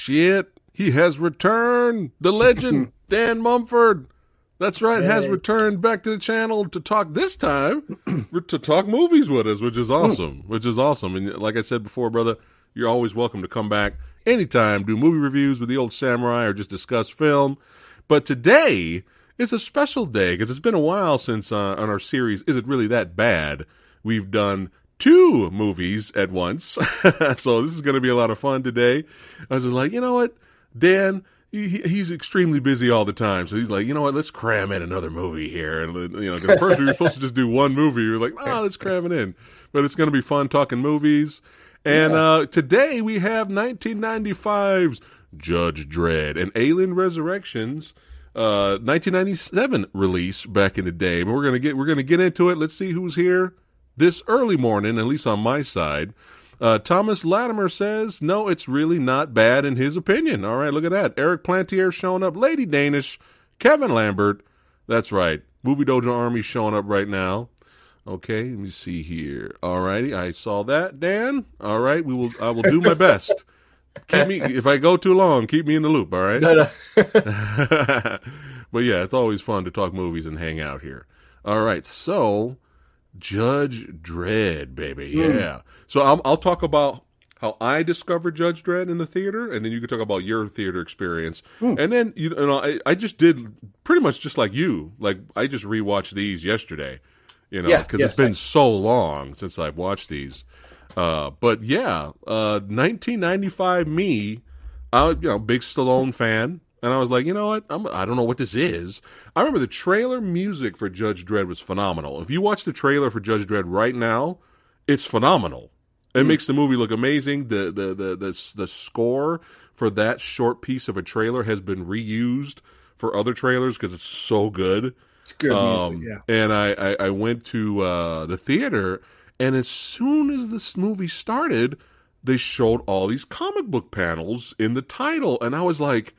Shit! He has returned. The legend, Dan Mumford. That's right, has returned back to the channel to talk this time to talk movies with us, which is awesome. Which is awesome. And like I said before, brother, you're always welcome to come back anytime, do movie reviews with the old samurai or just discuss film. But today is a special day because it's been a while since uh, on our series Is It Really That Bad? We've done two movies at once. so this is going to be a lot of fun today. I was just like, you know what, Dan, he, he- he's extremely busy all the time. So he's like, you know what, let's cram in another movie here. And, you know, 'cause first we were supposed to just do one movie. We were like, oh, let's cram it in. But it's going to be fun talking movies. And uh, today we have 1995's Judge Dredd and Alien Resurrections. Uh, 1997 release back in the day, but we're gonna get we're gonna get into it. Let's see who's here this early morning, at least on my side. Uh, Thomas Latimer says, no, it's really not bad in his opinion. All right, look at that. Eric Plantier showing up. Lady Danish. Kevin Lambert. That's right. Movie Dojo Army showing up right now. Okay, let me see here. All righty, I saw that, Dan. All right, we will. I will do my best. Keep me if I go too long. Keep me in the loop. All right. No, no. but yeah, it's always fun to talk movies and hang out here. All right, so Judge Dredd, baby, yeah. So I'll, I'll talk about how I discovered Judge Dredd in the theater, and then you can talk about your theater experience. And then you know, I, I just did pretty much just like you. Like I just rewatched these yesterday. You know, because yeah, it's been so long since I've watched these. Uh, but yeah, uh, 1995 me, I you know big Stallone fan, and I was like, you know what, I'm, I don't know what this is. I remember the trailer music for Judge Dredd was phenomenal. If you watch the trailer for Judge Dredd right now, it's phenomenal. It makes the movie look amazing. The, the the the the score for that short piece of a trailer has been reused for other trailers because it's so good. It's good Um, music, yeah. And I, I, I went to uh, the theater, and as soon as this movie started, they showed all these comic book panels in the title, and I was like,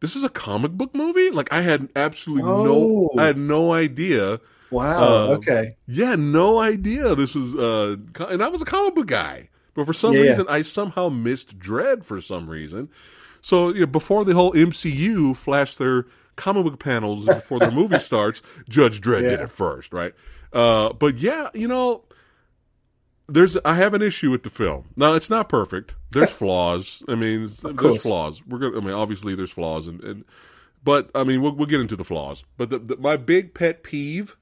"This is a comic book movie!" Like I had absolutely no, Oh. I had no idea. Wow. uh, okay. Yeah, no idea this was. Uh, and I was a comic book guy, but for some Yeah, yeah. reason, I somehow missed Dredd for some reason. So you know, before the whole MCU flashed their comic book panels before the movie starts, Judge Dredd did it first, right? Uh, but yeah, you know, there's I have an issue with the film. Now it's not perfect. There's flaws. I mean, there's flaws. We're gonna. I mean, obviously there's flaws, and, and but I mean, we'll, we'll get into the flaws. But the, the, my big pet peeve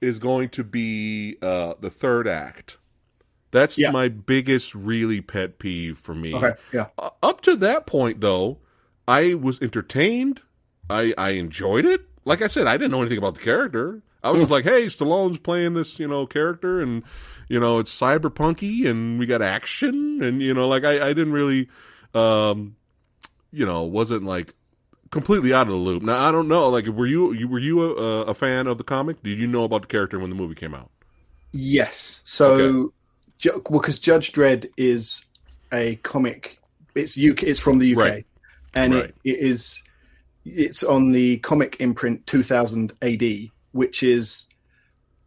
is going to be uh, the third act. That's Yeah. my biggest, really pet peeve for me. Okay. Yeah. Uh, up to that point, though, I was entertained. I I enjoyed it. Like I said, I didn't know anything about the character. I was just like, hey, Stallone's playing this, you know, character, and you know, it's cyberpunky, and we got action, and you know, like I I didn't really, um, you know, wasn't like completely out of the loop. Now I don't know. Like, were you you were you a, a fan of the comic? Did you know about the character when the movie came out? Yes. So, Ju- well, because Judge Dredd is a comic. It's UK. It's from the UK, Right. and Right. it, it is. It's on the comic imprint 2000 AD, which is,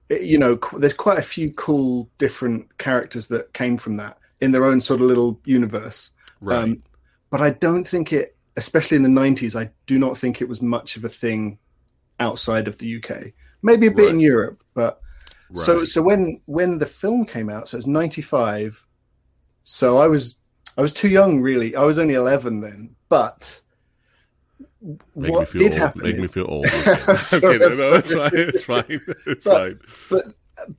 you know, qu- there's quite a few cool different characters that came from that in their own sort of little universe. Right. Um, but I don't think it, especially in the 90s, I do not think it was much of a thing outside of the UK. Maybe a bit in Europe, but so so when when the film came out, so it's 95. So I was I was too young really. I was only 11 then, but Make what me feel did old. happen? Make me feel old. Okay, sorry, no, no, it's fine. It's fine. It's But- fine. but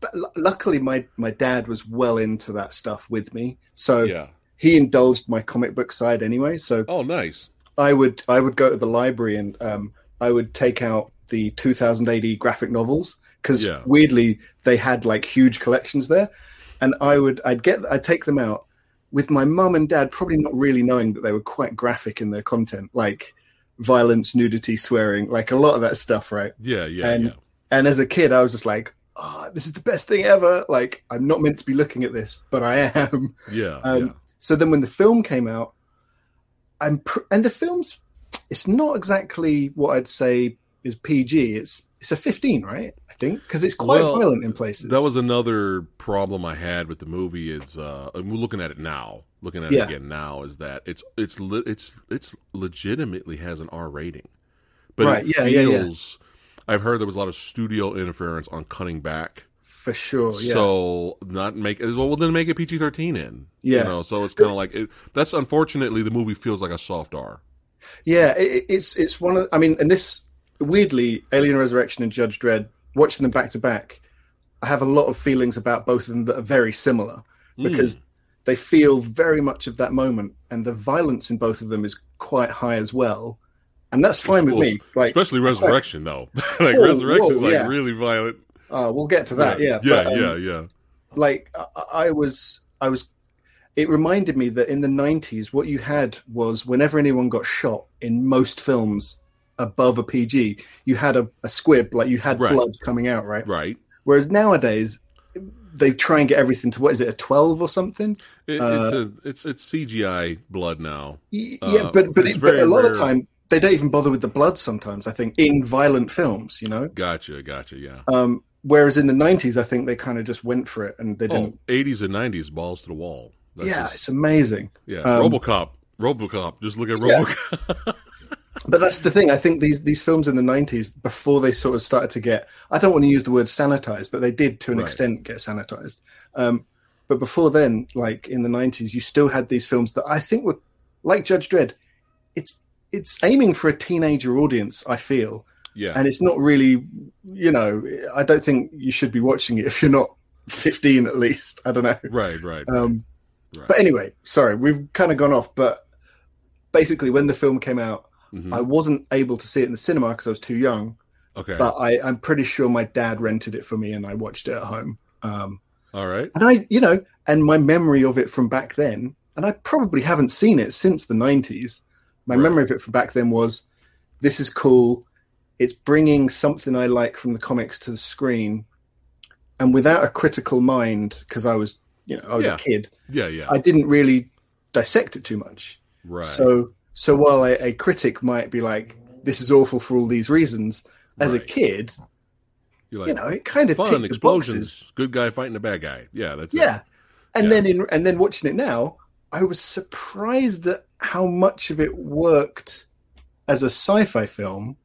but luckily my my dad was well into that stuff with me. So Yeah. he indulged my comic book side anyway. So Oh, nice. I would I would go to the library and um, I would take out the 2000 AD graphic novels because Yeah. weirdly they had like huge collections there, and I would I'd get I'd take them out with my mum and dad probably not really knowing that they were quite graphic in their content, like violence, nudity, swearing, like a lot of that stuff, right? Yeah, yeah, And- yeah. And as a kid, I was just like, oh, this is the best thing ever. Like I'm not meant to be looking at this, but I am. Yeah, Um, yeah. So then when the film came out, I'm pr- and the film's it's not exactly what I'd say is PG, it's it's a 15, right? Think because it's quite Well, violent in places. That was another problem I had with the movie. Is uh, and we're looking at it now, looking at Yeah. it again now, is that it's it's le- it's it's legitimately has an R rating, but Right, it yeah, yeah, yeah. feels. I've heard there was a lot of studio interference on cutting back, for sure. Yeah. so not make it as well. Well, then make it PG thirteen in. Yeah. you know. So it's kind of like it, that's unfortunately the movie feels like a soft R. Yeah, it, it's it's one of. I mean, and this weirdly, Alien Resurrection and Judge Dredd, watching them back to back, I have a lot of feelings about both of them that are very similar because they feel very much of that moment, and the violence in both of them is quite high as well, and that's fine with me. Like, especially Resurrection though. like Resurrection is like yeah. really violent. uh, we'll get to that. Yeah, yeah, but, um, yeah, yeah. like I, I was i was it reminded me that in the 90s what you had was whenever anyone got shot in most films above a pg you had a, a squib like you had Right. blood coming out right Right. whereas nowadays they try and get everything to what is it a 12 or something It, Uh, it's a it's it's CGI blood now. Y- Uh, yeah but but, it, but a lot of time they don't even bother with the blood sometimes i think in violent films you know Gotcha, gotcha. Yeah. um whereas in the 90s i think they kind of just went for it and they Oh, didn't 80s and 90s, balls to the wall. That's yeah just- it's amazing yeah. um, RoboCop, RoboCop. Just look at Yeah. But that's the thing. I think these these films in the '90s, before they sort of started to get, I don't want to use the word sanitized, but they did to an Right. extent get sanitized. Um, but before then, like in the '90s, you still had these films that I think were like Judge Dredd. It's it's aiming for a teenager audience. I feel, yeah. and it's not really, you know, I don't think you should be watching it if you're not 15 at least. I don't know. right, right. Um, right. but anyway, sorry, we've kind of gone off. But basically, when the film came out. Mhm. I wasn't able to see it in the cinema because I was too young, okay. but I, I'm pretty sure my dad rented it for me and I watched it at home. Um, All right. and I, you know, and my memory of it from back then, and I probably haven't seen it since the 90s. My Right. memory of it from back then was this is cool. It's bringing something I like from the comics to the screen. And without a critical mind, because I was, you know, I was Yeah. a kid, Yeah, yeah. I didn't really dissect it too much. right. So, so while a, a critic might be like, "This is awful for all these reasons," as a kid, like, you know, it kind of fun explosions. boxes. Good guy fighting a bad guy. Yeah, that's it. Yeah, and Yeah. then in and then watching it now, I was surprised at how much of it worked as a sci-fi film.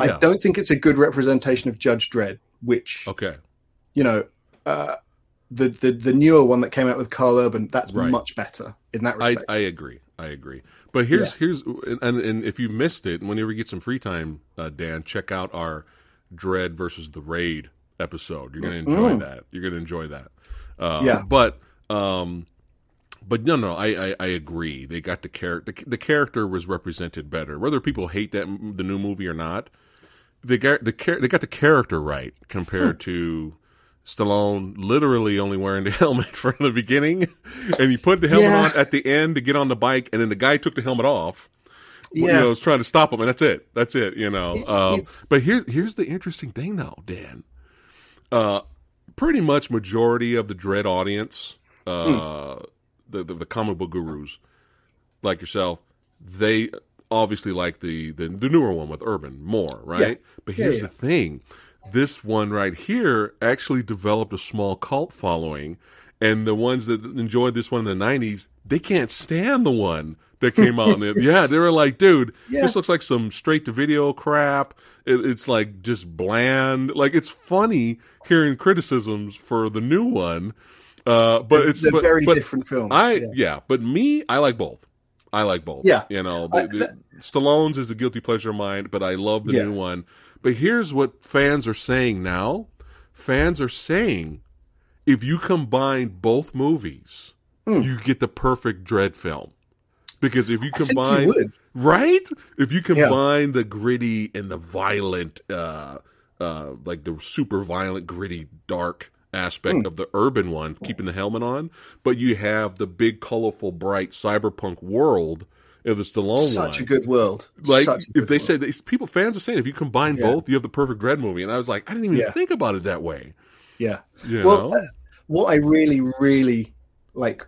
I don't think it's a good representation of Judge Dredd, which Okay. you know, uh, the the the newer one that came out with Karl Urban, that's Right. much better in that I, respect. I agree. I agree. But here's here's and, and if you missed it, whenever you get some free time, uh, Dan, check out our Dredd versus the Raid episode. You're gonna enjoy Mm. that. You're gonna enjoy that. Uh, Yeah. But um, but no, no, I, I, I agree. They got the character. The, the character was represented better. Whether people hate that the new movie or not, they got the char- they got the character right compared to. Stallone literally only wearing the helmet from the beginning, and he put the helmet Yeah. on at the end to get on the bike, and then the guy took the helmet off. yeah, you know, was trying to stop him, and that's it. That's it. You know. Um, but here's here's the interesting thing, though, Dan. Uh, pretty much majority of the Dredd audience, uh, Hmm. the, the the comic book gurus, like yourself, they obviously like the the, the newer one with Urban more, right? But Yeah, here's yeah. the thing: this one right here actually developed a small cult following, and the ones that enjoyed this one in the '90s, they can't stand the one that came out. in the, yeah, they were like, dude, Yeah. this looks like some straight to video crap. It, it's like just bland. Like it's funny hearing criticisms for the new one, uh, but it's they're but, very but different film. I yeah. yeah. but me, I like both. I like both. Yeah. you know, I- the, Stallone's is a guilty pleasure of mine, but I love the Yeah. new one. But here's what fans are saying now: fans are saying if you combine both movies, Hmm. you get the perfect Dredd film. Because if you you combine would. right? If you combine the gritty and the violent, uh, uh, like the super violent, gritty, dark aspect Hmm. of the urban one, keeping the helmet on, but you have the big, colorful, bright cyberpunk world of the Stallone Such one. a good world. like if they world. said that, people fans are saying if you combine Yeah. both, you have the perfect Dredd movie, and I was like, I didn't even Yeah. think about it that way. yeah. You Well, uh, what I really, really like,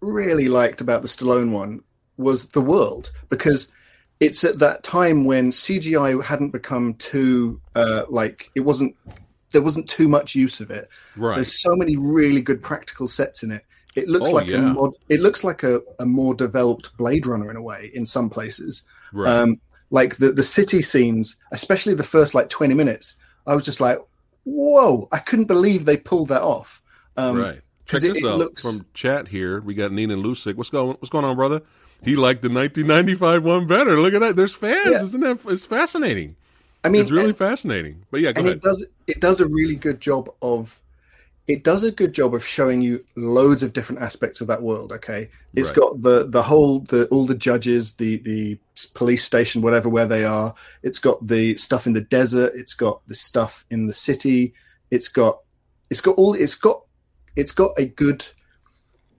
really liked about the Stallone one was the world because it's at that time when CGI hadn't become too uh, like it wasn't there wasn't too much use of it. Right. There's so many really good practical sets in it. It looks Oh, like a yeah. mod, it looks like a, a more developed Blade Runner in a way in some places. Right. Um, like the the city scenes, especially the first like 20 minutes, I was just like, whoa! I couldn't believe they pulled that off. Um, right. Check it- this it out looks- from chat here. We got Nina Lusick. What's going What's going on, brother? He liked the 1995 one better. Look at that. There's fans, Yeah. isn't that? It's fascinating. I mean, it's really and- fascinating. But yeah, go and ahead. it does it does a really good job of it does a good job of showing you loads of different aspects of that world okay It's Right. got the the whole the all the judges the the police station whatever where they are it's got the stuff in the desert it's got the stuff in the city it's got it's got all it's got it's got a good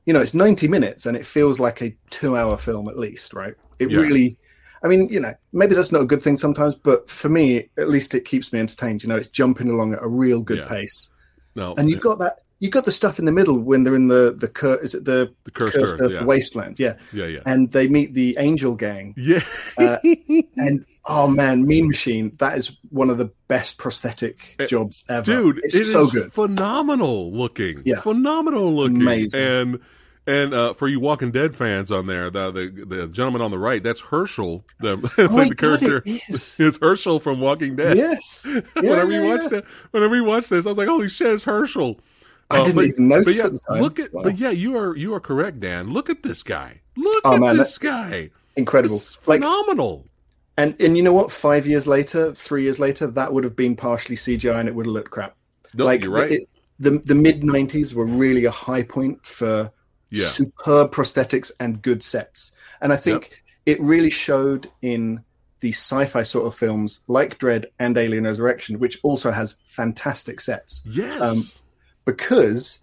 you know it's 90 minutes and it feels like a 2 hour film at least right it Yeah. really I mean, you know, maybe that's not a good thing sometimes, but for me, at least it keeps me entertained. You know, it's jumping along at a real good Yeah. pace, no, and you've got that. You've got the stuff in the middle when they're in the the cur- is it the the cursed, cursed earth. earth, Yeah. wasteland? Yeah, yeah, yeah, and they meet the angel gang, yeah. Uh, and oh man, Mean Machine, that is one of the best prosthetic Eh, jobs ever. dude it's it is so good. phenomenal looking Yeah. phenomenal looking Amazing. and and uh, for you walking dead fans on there the, the the gentleman on the right that's Hershel the, Oh the God, character it is. it's Hershel from walking dead Yes, Yeah, whenever yeah, you watch yeah. that whenever you watch this i was like holy shit it's Hershel I Uh, didn't but- even notice but yeah, at the time. look at Wow. but yeah you are you are correct dan look at this guy look Oh, at man, this guy incredible. it's Like, phenomenal and and you know what? Five years later, three years later, that would have been partially CGI, and it would have looked crap. no, like you're right it, the the mid '90s were really a high point for yeah superb prosthetics and good sets, and I think it really showed in the sci-fi sort of films like Dredd and Alien Resurrection, which also has fantastic sets. yes um, Because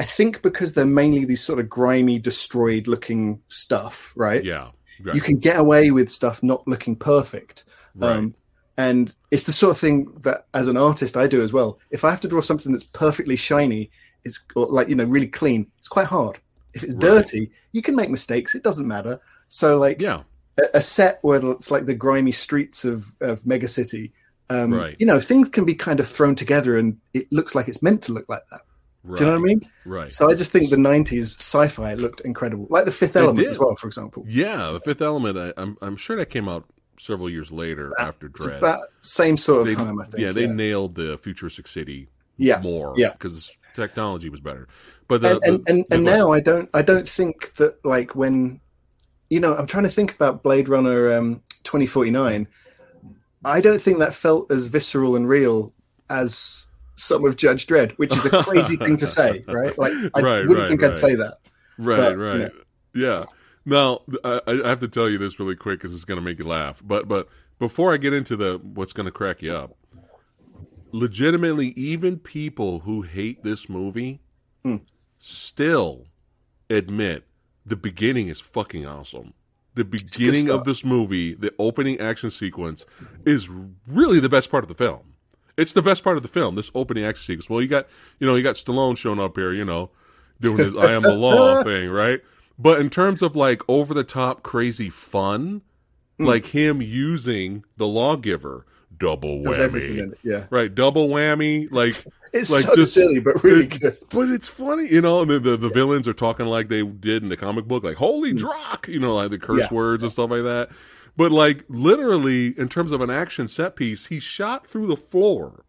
I think because they're mainly these sort of grimy, destroyed-looking stuff, right? yeah right, You can get away with stuff not looking perfect. right. Um, and it's the sort of thing that, as an artist, I do as well. If I have to draw something that's perfectly shiny, it's or like you know really clean. It's quite hard. If it's Right. dirty, you can make mistakes. It doesn't matter. So like yeah a, a set where it's like the grimy streets of of Mega City, um, Right. you know, things can be kind of thrown together, and it looks like it's meant to look like that. right, Do you know what I mean? right So I just think the '90s sci-fi looked incredible, like the Fifth Element as well, for example. Yeah, the Fifth Element. I, I'm I'm sure that came out several years later after It's Dredd. about same sort of They- time, I think. yeah, they nailed the futuristic city Yeah, more. yeah. because technology was better. But the, and and, the- and, the- and now I don't I don't think that like when you know I'm trying to think about Blade Runner um, 2049. I don't think that felt as visceral and real as some of Judge Dredd, which is a crazy thing to say, right? Like I Right, wouldn't right, think right. I'd say that. right, but, you right, know. yeah. Now I, I have to tell you this really quick because it's going to make you laugh. But but before I get into the what's going to crack you up, legitimately, even people who hate this movie Hmm. still admit the beginning is fucking awesome. The beginning of this movie, the opening action sequence, is really the best part of the film. It's the best part of the film. This opening action sequence. Well, you got you know you got Stallone showing up here, you know, doing his "I am the law" thing, right? But in terms of like over the top crazy fun, Hmm. like him using the lawgiver, double whammy. Yeah, right? Double whammy, like it's Like, so just- silly but really it- good. but it's funny, you know. The, the the villains are talking like they did in the comic book, like "Holy Drokk," you know, like the curse. Yeah. words and stuff like that. But like literally, in terms of an action set piece, he shot through the floor,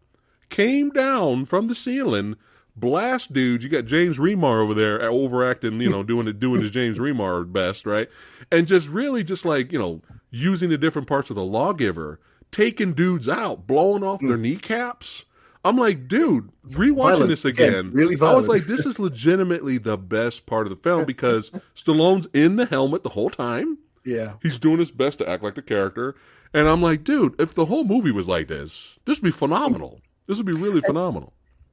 came down from the ceiling, blast dudes. You got James Remar over there uh, overacting, you know, doing it, doing his James Remar best, right? And just really, just like you know, using the different parts of the lawgiver, taking dudes out, blowing off their kneecaps. I'm like, dude, rewatching. Violent. this Again, again, really I was like, this is legitimately the best part of the film because Stallone's in the helmet the whole time. Yeah, He's doing his best to act like the character. And I'm like, dude, if the whole movie was like this, this would be phenomenal. This would be really phenomenal.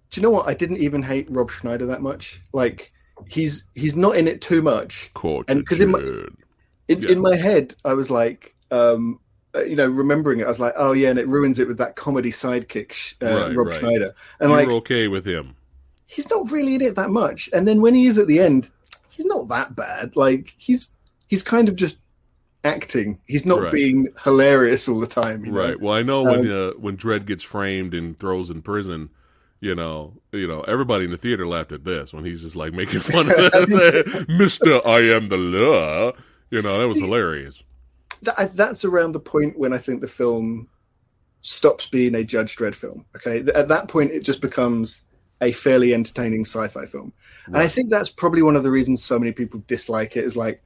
do you know what? I didn't even hate Rob Schneider that much. Like he's he's not in it too much. and because in my- in, Yeah. in my head, I was like, um, you know, remembering it, I was like, oh yeah, and it ruins it with that comedy sidekick, uh, Right, Rob right. Schneider, and like, you like okay with him. he's not really in it that much. And then when he is at the end, he's not that bad. Like he's he's kind of just acting. He's not Right. being hilarious all the time. You know? Right. Well, I know when Um, uh, when Dredd gets framed and throws in prison, you know, you know, everybody in the theater laughed at this when he's just like making fun of Mister, I am the law. You know, that was hilarious. That, that's around the point when I think the film stops being a Judge Dredd film. Okay, at that point, it just becomes a fairly entertaining sci-fi film, and I think that's probably one of the reasons so many people dislike it. Is like,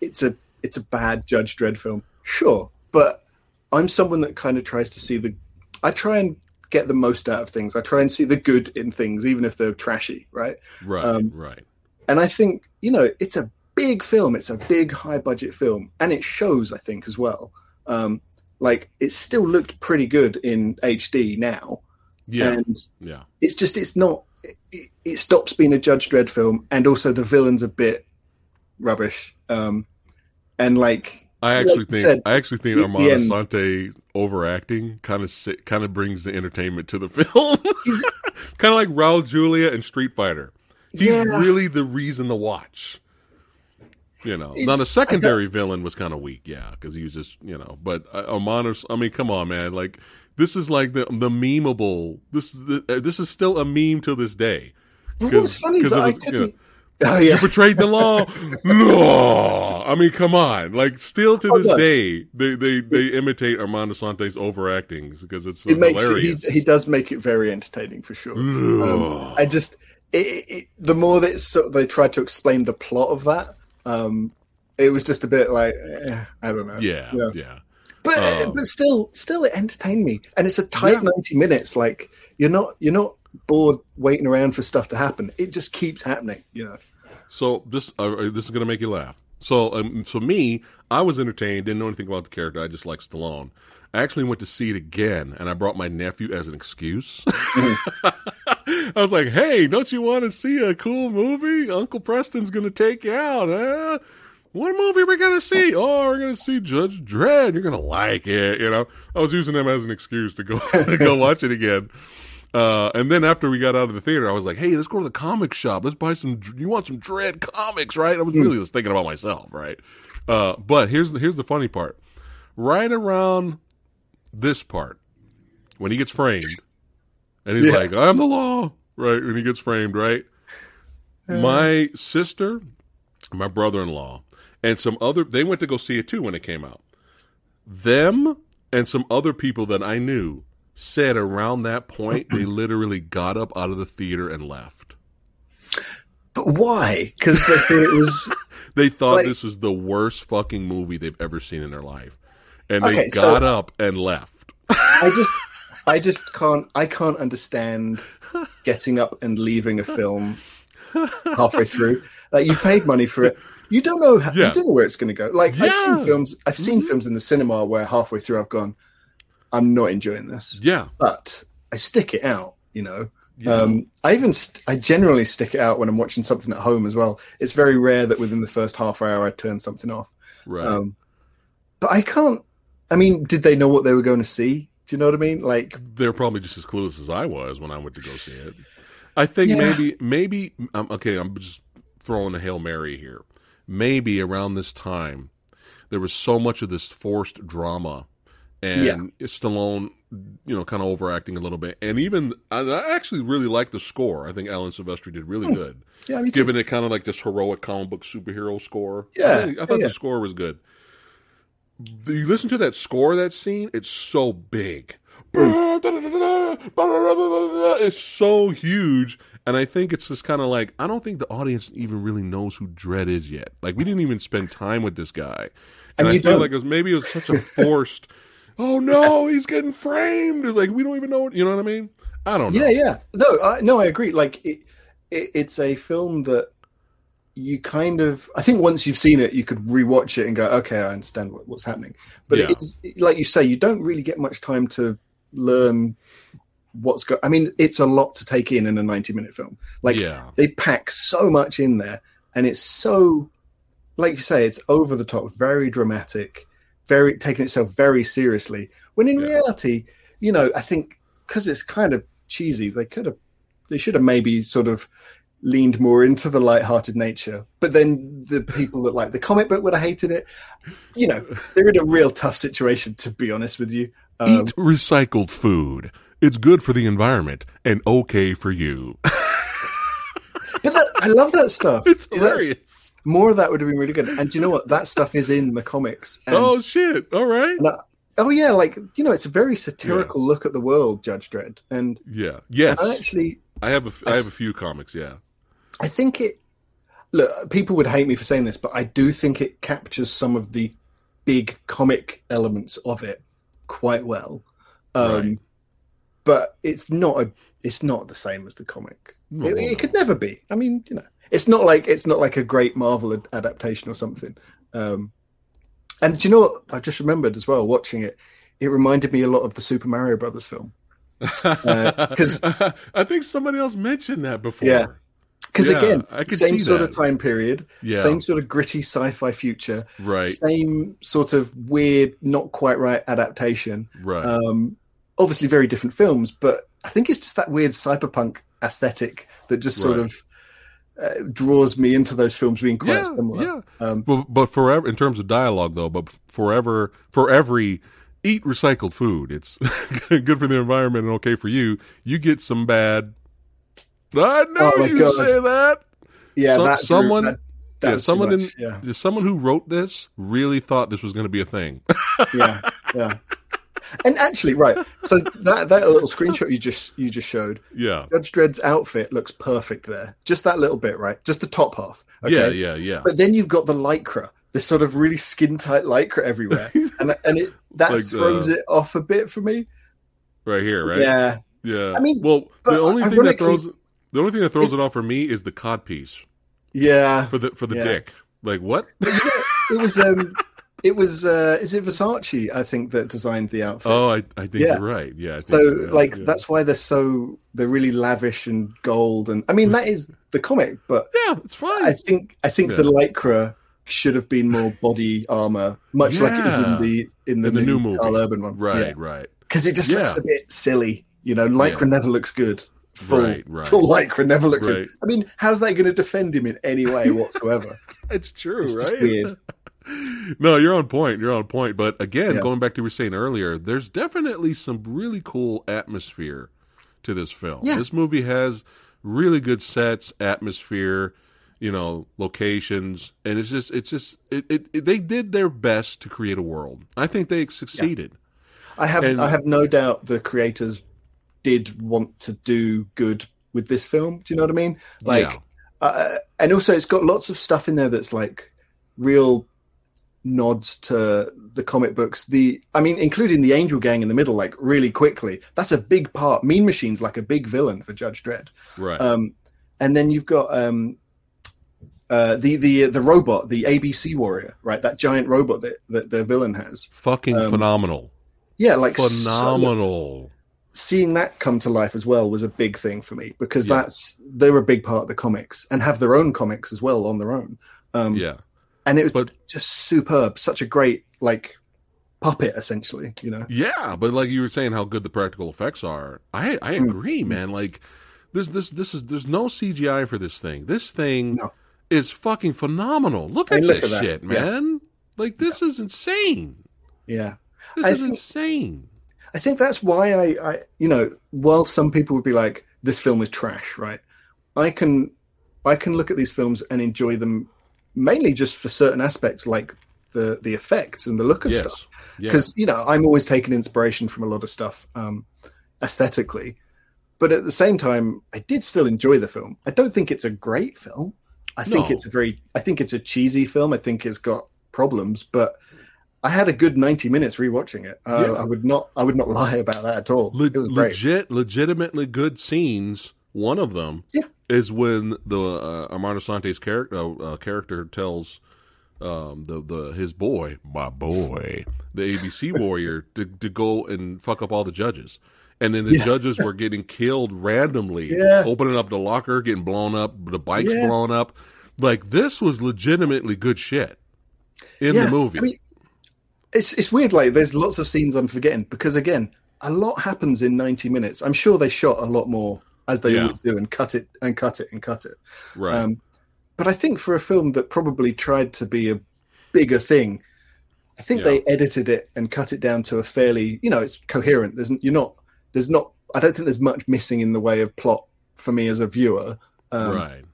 it's a it's a bad Judge Dredd film, sure, but I'm someone that kind of tries to see the. I try and get the most out of things. I try and see the good in things, even if they're trashy, right? Right. Um, right. and I think you know it's a big film. It's a big, high budget film, and it shows. I think as well. Um, like it still looked pretty good in HD now, Yeah. and yeah. it's just it's not. It, it stops being a Judge Dredd film, and also the villain's a bit rubbish. Um, and like I actually you think said, I actually think Armando end- Sante overacting kind of kind of brings the entertainment to the film. Kind of like Raul Julia and Street Fighter. He's Yeah. really the reason to watch. You know, It's- now the secondary villain was kind of weak, yeah, because he was just you know. But uh, Armando, I mean, come on, man, like this is like the the memeable. This is the, uh, this is still a meme to this day. Well, what's funny is it I was, you know. Oh yeah, betrayed the law. no, I mean, come on. Like, still to Oh, this no. day, they they they imitate Armand Assante's overacting because it's so it makes it, hilarious. he he does make it very entertaining for sure. Um, I just it, it, it- the more that so they tried to explain the plot of that, um, it was just a bit like eh, I don't know. yeah, Yeah. yeah, but Um, but still still it entertained me, and it's a tight Yeah. ninety minutes. Like you're not you're not bored waiting around for stuff to happen. It just keeps happening. You know. So this uh, this is gonna make you laugh. So um, so me, I was entertained. Didn't know anything about the character. I just like Stallone. I actually went to see it again, and I brought my nephew as an excuse. I was like, "Hey, don't you want to see a cool movie? Uncle Preston's gonna take you out, huh? What movie are we gonna see? Oh, we're gonna see Judge Dredd. You're gonna like it, you know." I was using them as an excuse to go to go watch it again. Uh, and then after we got out of the theater, I was like, "Hey, let's go to the comic shop. Let's buy some. You want some Dredd comics, right?" I was really just thinking about myself, right? Uh, but here's the here's the funny part. Right around this part, when he gets framed, and he's Yeah. like, "I'm the law," right? When he gets framed, right? Uh. My sister, my brother-in-law, and some other they went to go see it too when it came out. Them and some other people that I knew said around that point they literally got up out of the theater and left. But why? Because they thought it was. They thought Like- this was the worst fucking movie they've ever seen in their life. And they Okay, so- got up and left. I just, I just can't. I can't understand getting up and leaving a film halfway through. Like you've paid money for it. You don't know. How, Yeah. You don't know where it's going to go. Like I've seen films. I've seen films in the cinema where halfway through I've gone, I'm not enjoying this, Yeah. but I stick it out. You know. Yeah. Um, I even st- I generally stick it out when I'm watching something at home as well. It's very rare that within the first half hour I turn something off. right. Um, but I can't. I mean, did they know what they were going to see? Do you know what I mean? Like, They're probably just as clueless as I was when I went to go see it. I think Yeah. maybe, maybe, um, okay, I'm just throwing a Hail Mary here. Maybe around this time, there was so much of this forced drama and Yeah. Stallone, you know, kind of overacting a little bit. And even, I actually really like the score. I think Alan Silvestri did really good. yeah, me too. Giving it kind of like this heroic comic book superhero score. Yeah, I, really- I thought yeah. the score was good. You listen to that score, of that scene, it's so big. It's so huge. And I think it's just kind of like, I don't think the audience even really knows who Dredd is yet. Like, we didn't even spend time with this guy. And, And I feel don't. like it was, maybe it was such a forced, oh no, he's getting framed. It's like, we don't even know, what, you know what I mean? I don't know. Yeah, yeah. No, I, no, I agree. Like, it, it, it's a film that you kind of. I think once you've seen it, you could rewatch it and go, okay, I understand what, what's happening. But Yeah. it's like you say, you don't really get much time to learn what's go. I mean, it's a lot to take in in a ninety-minute film. Like, yeah. they pack so much in there and it's so like you say it's over the top very dramatic very taking itself very seriously when in Yeah. reality you know i think because it's kind of cheesy they could have they should have maybe sort of leaned more into the light-hearted nature. But then the people that like the comic book would have hated it. You know, they're in a real tough situation, to be honest with you. Um, Eat recycled food. It's good for the environment and okay for you. but that, I love that stuff. it's That's- hilarious. More of that would have been really good. And do you know what? That stuff is in the comics. And, Oh shit! All right. and I- oh yeah, like you know, it's a very satirical look at the world, Judge Dredd. And Yeah. Yes. I actually I have a f- I have a few comics. Yeah. I think it. Look, people would hate me for saying this, but I do think it captures some of the big comic elements of it quite well. Um, Right. But it's not a. It's not the same as the comic. It, it could never be. I mean, you know, it's not like it's not like a great Marvel ad- adaptation or something. Um, and do you know what? I just remembered as well watching it. It reminded me a lot of the Super Mario Brothers film. Uh, 'cause- I think somebody else mentioned that before. Yeah. Because Yeah, again, same sort that. of time period, Yeah. same sort of gritty sci-fi future, Right. same sort of weird, not quite right adaptation. Right. Um, obviously, very different films, but I think it's just that weird cyberpunk aesthetic that just sort Right. of uh, draws me into those films being quite yeah. similar. Yeah. Um, But but forever in terms of dialogue though, but forever for every eat recycled food, it's good for the environment and okay for you. You get some bad. I know Oh, you God. say that. yeah, Some- that someone- that- that yeah, someone in yeah, someone who wrote this really thought this was going to be a thing. yeah, yeah. And actually, right. So that that little screenshot you just you just showed, yeah. Judge Dredd's outfit looks perfect there. Just that little bit, right? Just the top half. Okay? Yeah, yeah, yeah. But then you've got the lycra, this sort of really skin tight lycra everywhere, and and it that Like, throws uh, it off a bit for me. Right here, right? Yeah, Yeah. I mean, well, the only thing that throws the only thing that throws it off for me is the cod piece yeah. for the for the Yeah. dick. Like what? It was um, it was uh, is it Versace? I think that designed the outfit. Oh, I, I think Yeah. you're right. Yeah. I so like yeah. that's why they're so they're really lavish and gold and I mean that is the comic, but yeah, it's fine. I think I think the lycra should have been more body armor, much like it was in the in the, In the new, new movie. Karl Urban one, right, right. Because it just looks a bit silly, you know. Lycra never looks good. Full, Right, right. full lycra never looks Right. I mean, how's that going to defend him in any way whatsoever? It's true, It's right? weird. no, you're on point. You're on point. But again, Yeah. going back to what you were saying earlier, there's definitely some really cool atmosphere to this film. Yeah. This movie has really good sets, atmosphere, you know, locations, and it's just, it's just, it, it, it they did their best to create a world. I think they succeeded. I have And- I have no doubt the creators did want to do good with this film. Do you know what I mean? Like, Yeah. uh, and also it's got lots of stuff in there that's like real nods to the comic books. The I mean, including the Angel Gang in the middle, like really quickly. That's a big part. Mean Machine's like a big villain for Judge Dredd. Right. Um, and then you've got um, uh, the the the robot, the ABC warrior, right? That giant robot that, that the villain has. Fucking um, phenomenal. Yeah, like so- Phenomenal. Seeing that come to life as well was a big thing for me because Yeah. that's they're a big part of the comics and have their own comics as well on their own. Um, yeah. and it was But- just superb, such a great like puppet, essentially. You know, Yeah, but like you were saying, how good the practical effects are. I I Mm. agree, man. Like this this this is there's no CGI for this thing. This thing No. is fucking phenomenal. Look I at look this at shit, Yeah. man. Like this is insane. yeah. This I is think- insane. I think that's why I, I, you know, while some people would be like, "This film is trash," right? I can, I can look at these films and enjoy them mainly just for certain aspects, like the the effects and the look of Yes. stuff. Yeah. because you know I'm always taking inspiration from a lot of stuff um, aesthetically, but at the same time, I did still enjoy the film. I don't think it's a great film. I think it's a very, I think it's a cheesy film. I think it's got problems, but I had a good 90 minutes rewatching it. Uh, Yeah. I would not, I would not lie about that at all. Le- it was great. legit, legitimately good scenes. One of them Yeah. is when the uh, Armand Assante's character uh, uh, character tells um, the the his boy, my boy, the ABC warrior, to to go and fuck up all the judges. And then the Yeah. judges were getting killed randomly, opening up the locker, getting blown up, the bikes blown up. Like this was legitimately good shit in the movie. I mean, it's it's weird. Like, there's lots of scenes I'm forgetting because again, a lot happens in 90 minutes. I'm sure they shot a lot more as they Yeah. always do, and cut it and cut it and cut it. Right. Um, but I think for a film that probably tried to be a bigger thing, I think Yeah. they edited it and cut it down to a fairly, you know, it's coherent. There's you're not, there's not. I don't think there's much missing in the way of plot for me as a viewer. Um, right.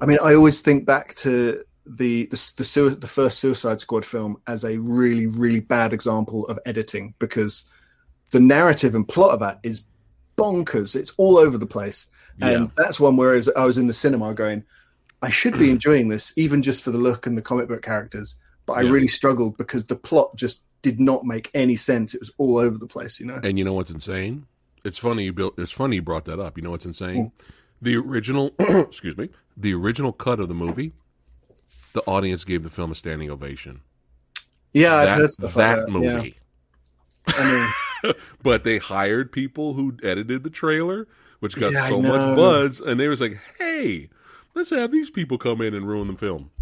I mean, I always think back to the the the, sui- the first Suicide Squad film as a really really bad example of editing because the narrative and plot of that is bonkers. It's all over the place, and Yeah. that's one where I was, in the cinema going, I should be enjoying this even just for the look and the comic book characters, but I Yeah. really struggled because the plot just did not make any sense. It was all over the place, you know. And you know what's insane? It's funny you built. It's funny you brought that up. You know what's insane? Hmm. The original, excuse me, the original cut of the movie. The audience gave the film a standing ovation. Yeah, that that like that. movie. Yeah. I mean, but they hired people who edited the trailer, which got Yeah, so much buzz, and they was like, "Hey, let's have these people come in and ruin the film."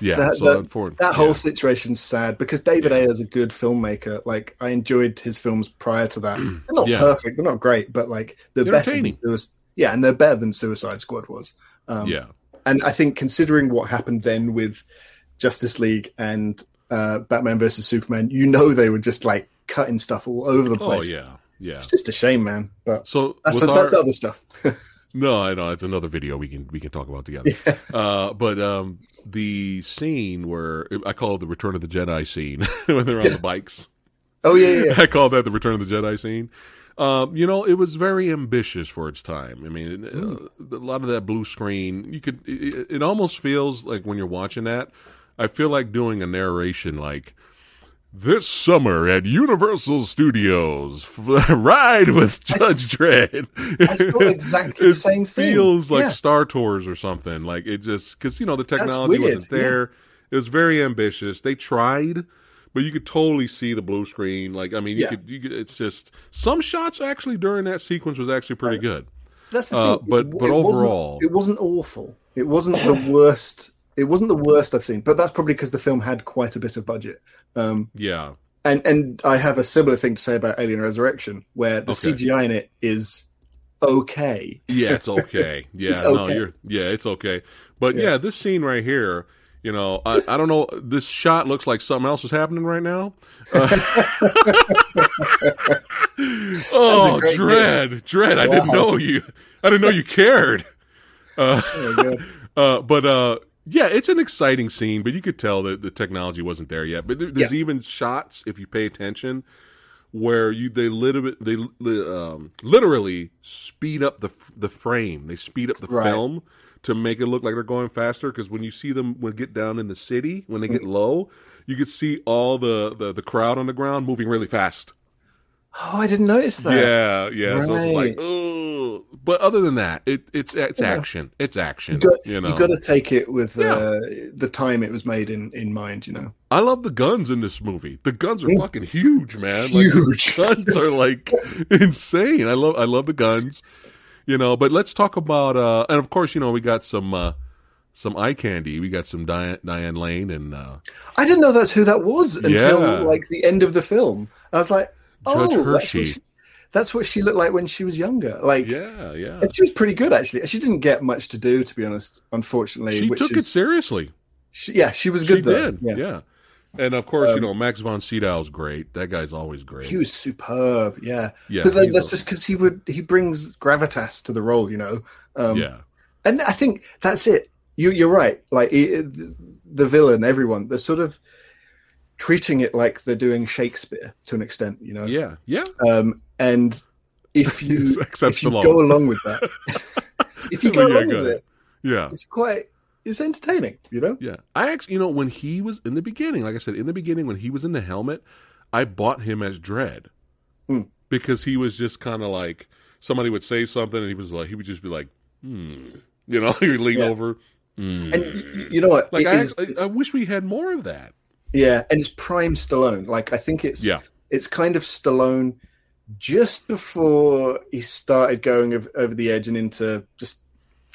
Yeah, that, so that, that whole yeah. situation's sad because David Yeah. Ayer is a good filmmaker. Like I enjoyed his films prior to that. They're not Yeah. perfect, they're not great, but like they're They're better than. Suicide. Yeah, and they're better than Suicide Squad was. Um, yeah, and I think considering what happened then with Justice League and uh, Batman versus Superman, you know they were just like cutting stuff all over the place. oh yeah, yeah. It's just a shame, man. But So that's with that's other stuff. No, I know it's another video we can we can talk about together. Uh, but um, the scene where I call it the Return of the Jedi scene when they're on the bikes. oh yeah, yeah, yeah. I call that the Return of the Jedi scene. Um, you know, it was very ambitious for its time. I mean, uh, a lot of that blue screen, you could. It, it almost feels like when you're watching that, I feel like doing a narration like. This summer at Universal Studios, ride with Judge Dredd. I felt exactly the same thing. feels like Yeah. Star Tours or something. Like it just because you know the technology wasn't there. It was very ambitious. They tried, but you could totally see the blue screen. Like I mean, you Yeah. could. You could. It's just some shots actually during that sequence was actually pretty good. That's the Uh, thing. but- It- but it wasn't- overall- it wasn't awful. It wasn't the worst. It wasn't the worst I've seen. But that's probably because the film had quite a bit of budget. Um, Yeah, and and I have a similar thing to say about Alien Resurrection, where the Okay. CGI in it is okay. yeah, it's okay. Yeah, It's no, okay. you're. Yeah, it's okay. But yeah. Yeah. this scene right here. You know, I, I don't know. This shot looks like something else is happening right now. Uh, oh, Dredd, Dredd! I didn't know you. I didn't know you cared. Uh, Oh uh, but uh, yeah, it's an exciting scene. But you could tell that the technology wasn't there yet. But there's Yeah. even shots, if you pay attention, where you they literally they um, literally speed up the the frame. They speed up the Right. film to make it look like they're going faster. Because when you see them when get down in the city, when they get Mm. low, you could see all the, the the crowd on the ground moving really fast. Oh, I didn't notice that. Yeah, yeah. So it's like, Right. oh. But other than that, it, it's it's Yeah. action. It's action. You got, you know, you got to take it with Yeah. uh, the time it was made in, in mind. You know, I love the guns in this movie. The guns are Mm. fucking huge, man. Huge. Like, the guns are like insane. I love I love the guns. You know, but let's talk about uh and of course, you know, we got some uh some eye candy. We got some Diane, Diane Lane and uh I didn't know that's who that was until Yeah. like the end of the film. I was like, oh, Judge that's what, she, that's what she looked like when she was younger. Like, yeah, yeah. and she was pretty good actually. She didn't get much to do, to be honest. Unfortunately, She took it seriously. she, yeah, she was good she though. did. Yeah. Yeah. And of course, you Um, know, Max von Sydow's great. That guy's always great. He was superb, yeah. yeah. but that's a- just because he would he brings gravitas to the role, you know. Um, yeah. and I think that's it. You you're right. Like it, the villain, everyone, they're sort of treating it like they're doing Shakespeare to an extent, you know. Yeah. Yeah. Um, and if you if you go along with that, if you go Yeah, along with it, Yeah. it's quite it's entertaining, you know. Yeah. I actually, you know, when he was in the beginning, like I said, in the beginning, when he was in the helmet, I bought him as Dredd Hmm. because he was just kind of like somebody would say something and he was like, he would just be like, hmm. You know, he would lean Yeah. over. Hmm. And you know what? like, I, is- I, I wish we had more of that. yeah, and it's prime Stallone. Like I think it's Yeah. it's kind of Stallone just before he started going ov- over the edge and into just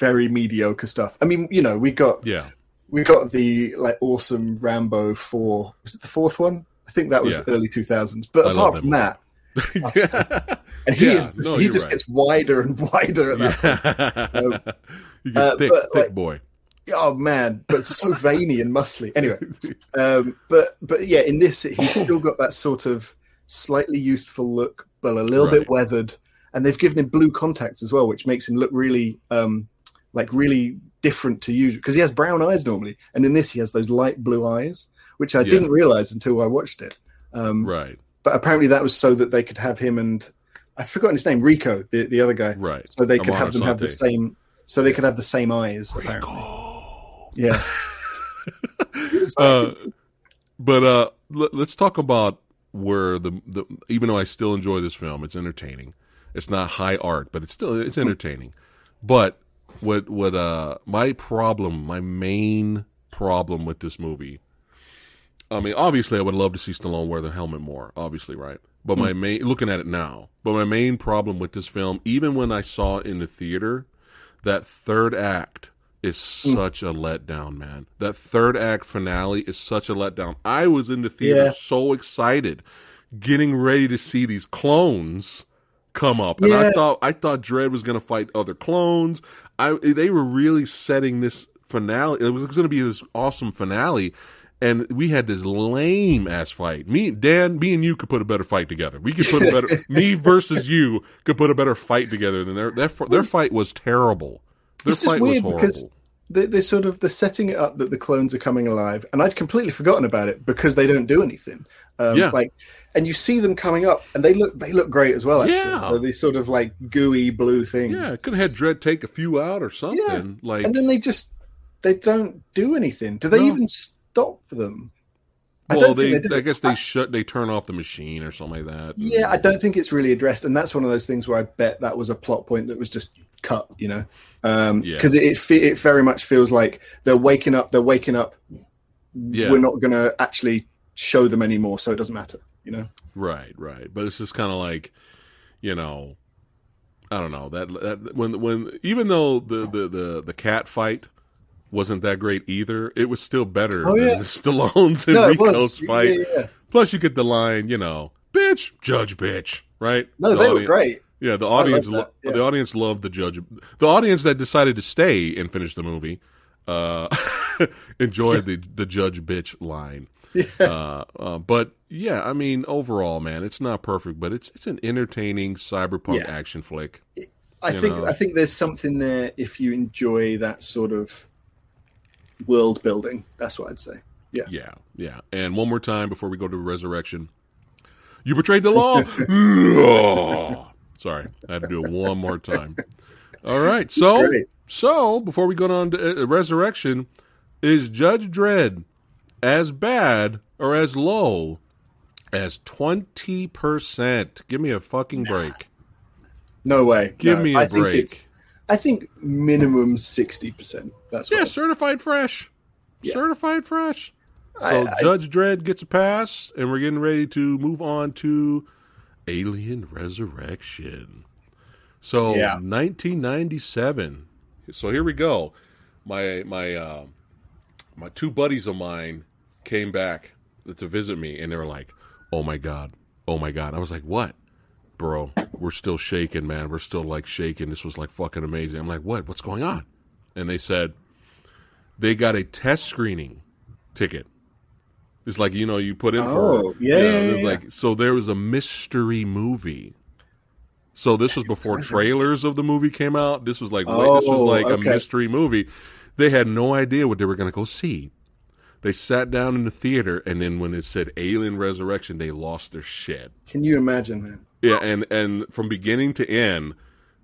very mediocre stuff. I mean, you know, we got Yeah. we got the like awesome Rambo four. Was it the fourth one? I think that was Yeah. early two thousands. But I apart from that that, and he Yeah, is no, he just right. gets wider and wider at that. Yeah. you get uh, thick, but, thick like- boy. Oh man, but so veiny and muscly. Anyway, um, but but yeah, in this he's still got that sort of slightly youthful look, but a little Right. bit weathered. And they've given him blue contacts as well, which makes him look really um, like really different to usual because he has brown eyes normally, and in this he has those light blue eyes, which I Yeah. didn't realize until I watched it. Um, Right, But apparently that was so that they could have him and I've forgotten his name, Rico, the, the other guy, right. so they could have them have the same, so they could have the same eyes. Apparently, yeah. Uh, but uh, let, let's talk about where the, the even though I still enjoy this film, it's entertaining. It's not high art, but it's still it's entertaining. But what what uh my problem, my main problem with this movie, I mean, obviously, I would love to see Stallone wear the helmet more. Obviously, right? But my main looking at it now, but my main problem with this film, even when I saw it in the theater, that third act is such a letdown, man. That third act finale is such a letdown. I was in the theater Yeah. so excited, getting ready to see these clones come up, and I thought I thought Dredd was going to fight other clones. I they were really setting this finale. It was going to be this awesome finale. And we had this lame ass fight. Me, Dan, me and you could put a better fight together. We could put a better me versus you could put a better fight together than their their, their fight was terrible. Their just fight was weird horrible. because they, they're sort of they're setting it up that the clones are coming alive, and I'd completely forgotten about it because they don't do anything. Um, Yeah. like, and you see them coming up, and they look they look great as well. Actually, Yeah. They're these sort of like gooey blue things. yeah, could have had Dredd take a few out or something. Yeah. Like and then they just they don't do anything. Do they No. even stop them? I well, they, they. I guess they shut they turn off the machine or something like that. Yeah, I don't think it's really addressed, and that's one of those things where I bet that was a plot point that was just cut. You know, um, Yeah. because it it, it very much feels like they're waking up. They're waking up. Yeah. We're not going to actually show them anymore, so it doesn't matter. You know, Right, right. But it's just kind of like, you know, I don't know that, that when when even though the the the, the cat fight wasn't that great either, it was still better Oh, than yeah. the Stallone's and no, Rico's fight. Yeah, yeah, yeah. Plus, you get the line, you know, bitch, judge, bitch, right? No, The they were great. Yeah, the audience, lo- yeah. the audience loved the judge. The audience that decided to stay and finish the movie uh, enjoyed the the judge bitch line. Uh, uh, but yeah, I mean, overall, man, it's not perfect, but it's it's an entertaining cyberpunk Yeah. action flick. I think know. I think there's something there if you enjoy that sort of world building. That's what I'd say. Yeah. Yeah, yeah. And one more time before we go to resurrection, you betrayed the law. Sorry, I had to do it one more time. All right, so so before we go on to uh, resurrection, is Judge Dredd as bad or as low as twenty percent? Give me a fucking break. No way. Give No, me a I think break. it's I think minimum sixty percent. That's what Yeah, certified fresh. Yeah. Certified fresh. I- So I- Judge Dredd gets a pass, and we're getting ready to move on to Alien Resurrection. So Yeah. 1997. So here we go. My my uh, my two buddies of mine came back to visit me, and they were like, "Oh my god, oh my god!" I was like, "What, bro? We're still shaking, man. We're still like shaking. This was like fucking amazing." I'm like, "What? What's going on?" And they said they got a test screening ticket. It's like you know you put in Oh, for yeah, you know, yeah, there's yeah, like so there was a mystery movie. So this was before trailers of the movie came out. This was like wait, this was Oh, like a mystery movie. They had no idea what they were going to go see. They sat down in the theater, and then when it said Alien Resurrection, they lost their shit. Can you imagine, man? Yeah, and and from beginning to end,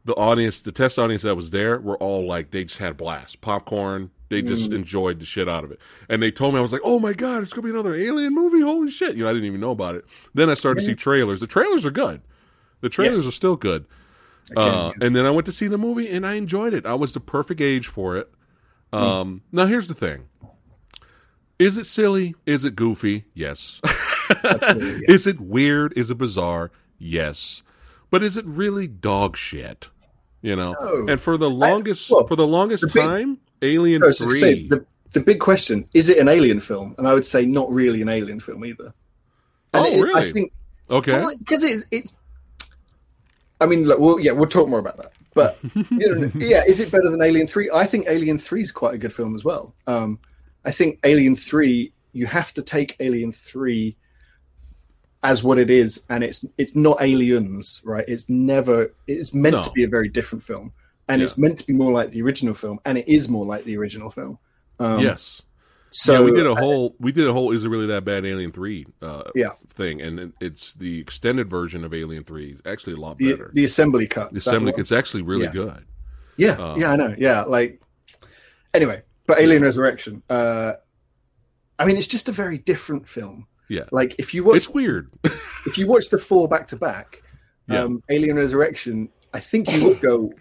the audience, the test audience that was there, were all like they just had a blast, popcorn. They just enjoyed the shit out of it. And they told me I was like, "Oh my god, it's gonna be another Alien movie! Holy shit!" You know, I didn't even know about it. Then I started to see trailers. The trailers are good. The trailers Yes. are still good. Uh, and then I went to see the movie, and I enjoyed it. I was the perfect age for it. Um, Now here's the thing: is it silly? Is it goofy? Yes. Absolutely, Is it weird? Is it bizarre? Yes. But is it really dog shit? You know? No. And for the longest well, for the longest the big- time, Alien I 3 say, the the big question is it an alien film? And I would say not really an alien film either. And Oh, it- really? I think Okay. because it, it's I mean, look, well, yeah, we'll talk more about that. But you know, yeah, is it better than Alien Three? I think Alien Three is quite a good film as well. Um, I think Alien Three, you have to take Alien Three as what it is, and it's it's not aliens, right? It's never. It's meant No. to be a very different film, and Yeah. it's meant to be more like the original film, and it is more like the original film. Um, yes. So yeah, we did a whole we did a whole is it really that bad Alien Three uh, Yeah. thing, and it's the extended version of Alien Three is actually a lot the, better. the assembly cut. The assembly, it's actually really Yeah. good. Yeah, Um, yeah, I know. Yeah, like anyway, but Alien Resurrection. Uh, I mean, it's just a very different film. Yeah, Like if you watch it's weird. if you watch the four back to back, um, Alien Resurrection, I think you would go,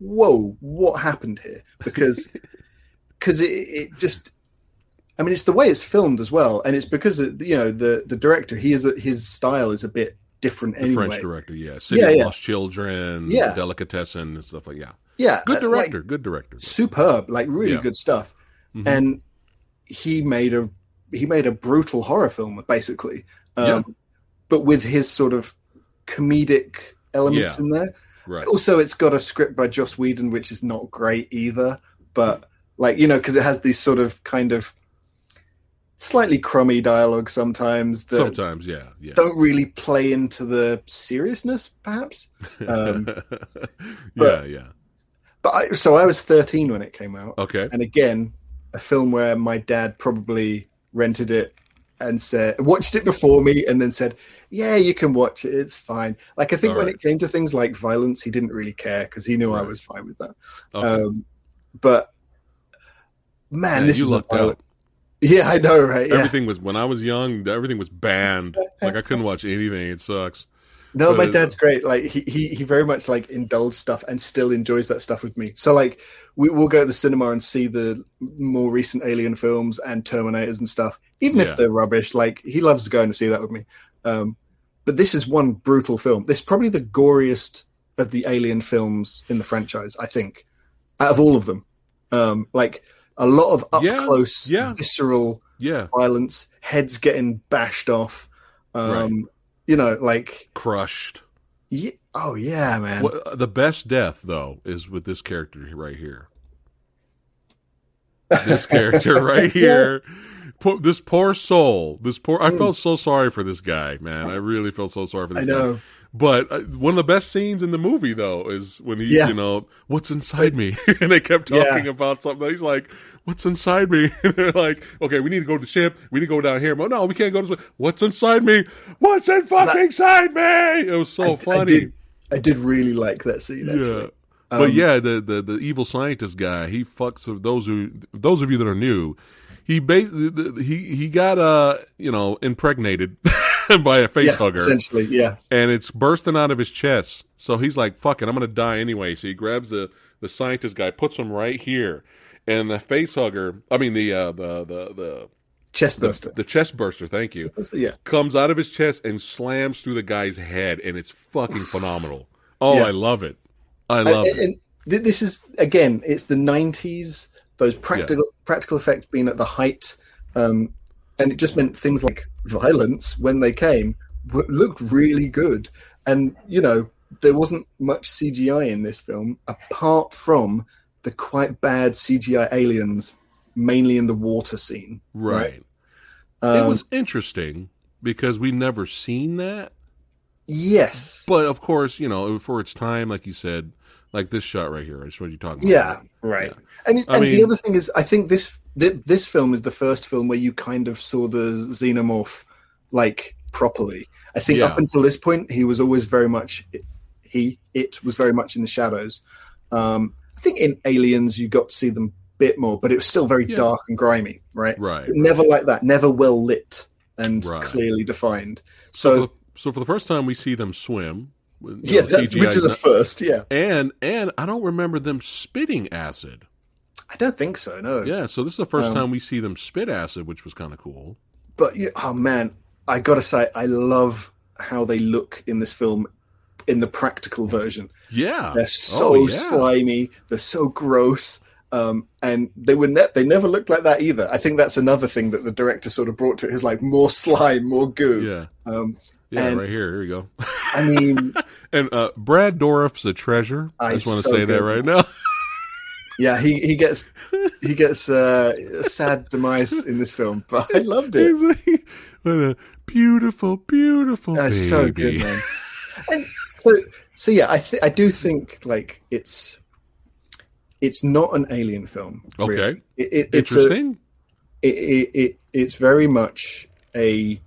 "Whoa, what happened here?" Because because it, it just. I mean, it's the way it's filmed as well, and it's because you know the the director. He is a, his style is a bit different The anyway. French director, yeah, City Yeah, of yeah. Lost Children, Yeah. Delicatessen, and stuff like yeah. Yeah, Good uh, like, director, good director. superb, like really Yeah. good stuff. Mhm. And he made a he made a brutal horror film basically, um, Yeah. but with his sort of comedic elements in there. Right. Also, it's got a script by Joss Whedon, which is not great either. But like you know, because it has these sort of kind of slightly crummy dialogue sometimes that Sometimes, yeah, yeah. don't really play into the seriousness, perhaps. Um, yeah, yeah. But I, so I was 13 when it came out. Okay. and again a film where my dad probably rented it and said watched it before me and then said yeah you can watch it it's fine like i think All when right. it came to things like violence he didn't really care because he knew i was fine with that okay. um but man Man, this is a violent out. yeah i know right yeah Everything was when I was young. Everything was banned. Like I couldn't watch anything. It sucks. no my but- dad's great like he, he he very much like indulged stuff and still enjoys that stuff with me so like we, we'll go to the cinema and see the more recent alien films and terminators and stuff even Yeah. if they're rubbish like he loves going to see that with me um but this is one brutal film this is probably the goriest of the alien films in the franchise i think out of all of them um like a lot of up Yeah, close yeah. visceral Yeah, violence heads getting bashed off um you know like crushed. Ye- oh yeah, man. What, the best death though is with this character right here. This character right here. Po- This poor soul. This poor. I felt so sorry for this guy, man. I really felt so sorry for this I guy. know. But uh, one of the best scenes in the movie, though, is when he, Yeah. you know, what's inside me, and they kept Yeah. talking about something. He's like, "What's inside me?" And they're like, "Okay, we need to go to the ship. We need to go down here." But no, we can't go this way. What's inside me? What's in fucking inside me? It was so I- I funny. did, I did really like that scene actually. yeah. but Um, yeah, the, the the evil scientist guy, he fucks those who those of you that are new. He basically he he got uh you know impregnated by a face Yeah, hugger essentially, yeah. and it's bursting out of his chest. So he's like, "Fuck it, I'm gonna die anyway." So he grabs the the scientist guy, puts him right here, and the face hugger, I mean the uh, the the the Chest burster. the chest burster, thank you, yeah. comes out of his chest and slams through the guy's head, and it's fucking phenomenal. Oh, Yeah. I love it. I love and- it. and th- this is again, it's the '90s. Those practical practical effects being at the height, um, and it just meant things like violence when they came w- looked really good. And you know, there wasn't much CGI in this film apart from the quite bad CGI aliens, mainly in the water scene. Right. Um, it was interesting because we never seen that. yes. But of course, you know, for its time, like you said, like this shot right here. I just what you talking about. Yeah, right. And, I and the other thing is, I think this thi- this film is the first film where you kind of saw the xenomorph like properly. I think Yeah. up until this point, he was always very much he it was very much in the shadows. Um, I think in Aliens you got to see them a bit more, but it was still very Yeah. dark and grimy, right? Right. But never like that, never well lit and Right. clearly defined. So, So for the, so for the first time, we see them swim. Yeah, know, which is a first. Yeah, and and I don't remember them spitting acid. I don't think so. No. Yeah, so this is the first Um, time we see them spit acid, which was kind of cool. but yeah, oh man, I gotta say, I love how they look in this film in the practical version. Yeah, They're so Oh, yeah. slimy, they're so gross, um, and they were ne- they never looked like that either. I think that's another thing that the director sort of brought to it is like more slime, more goo. Yeah, Um, yeah, and- right here. Here you go. I mean, And uh, Brad Dourif's a treasure. I Ah, just want to so say that right now. Yeah, he, he gets he gets uh, a sad demise in this film, but I loved it. Like, what a beautiful, beautiful That's baby. so good, man. And so, so yeah, I th- I do think like it's it's not an alien film. Okay. really. It, it, it's a, Interesting. it, it, it it's very much a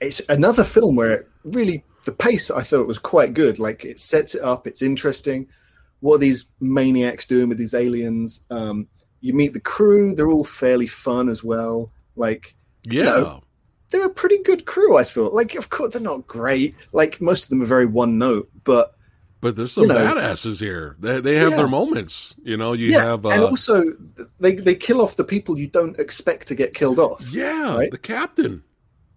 it's another film where it really the pace I thought was quite good. Like it sets it up, it's interesting. What are these maniacs doing with these aliens? Um, you meet the crew; they're all fairly fun as well. Like yeah. know, they're a pretty good crew. I thought. Like, of course, they're not great. Like most of them are very one note, but but there's some you know- badasses here. They, they have Yeah. their moments. You know, you yeah. have. Uh, and also, they they kill off the people you don't expect to get killed off. yeah, right? the captain.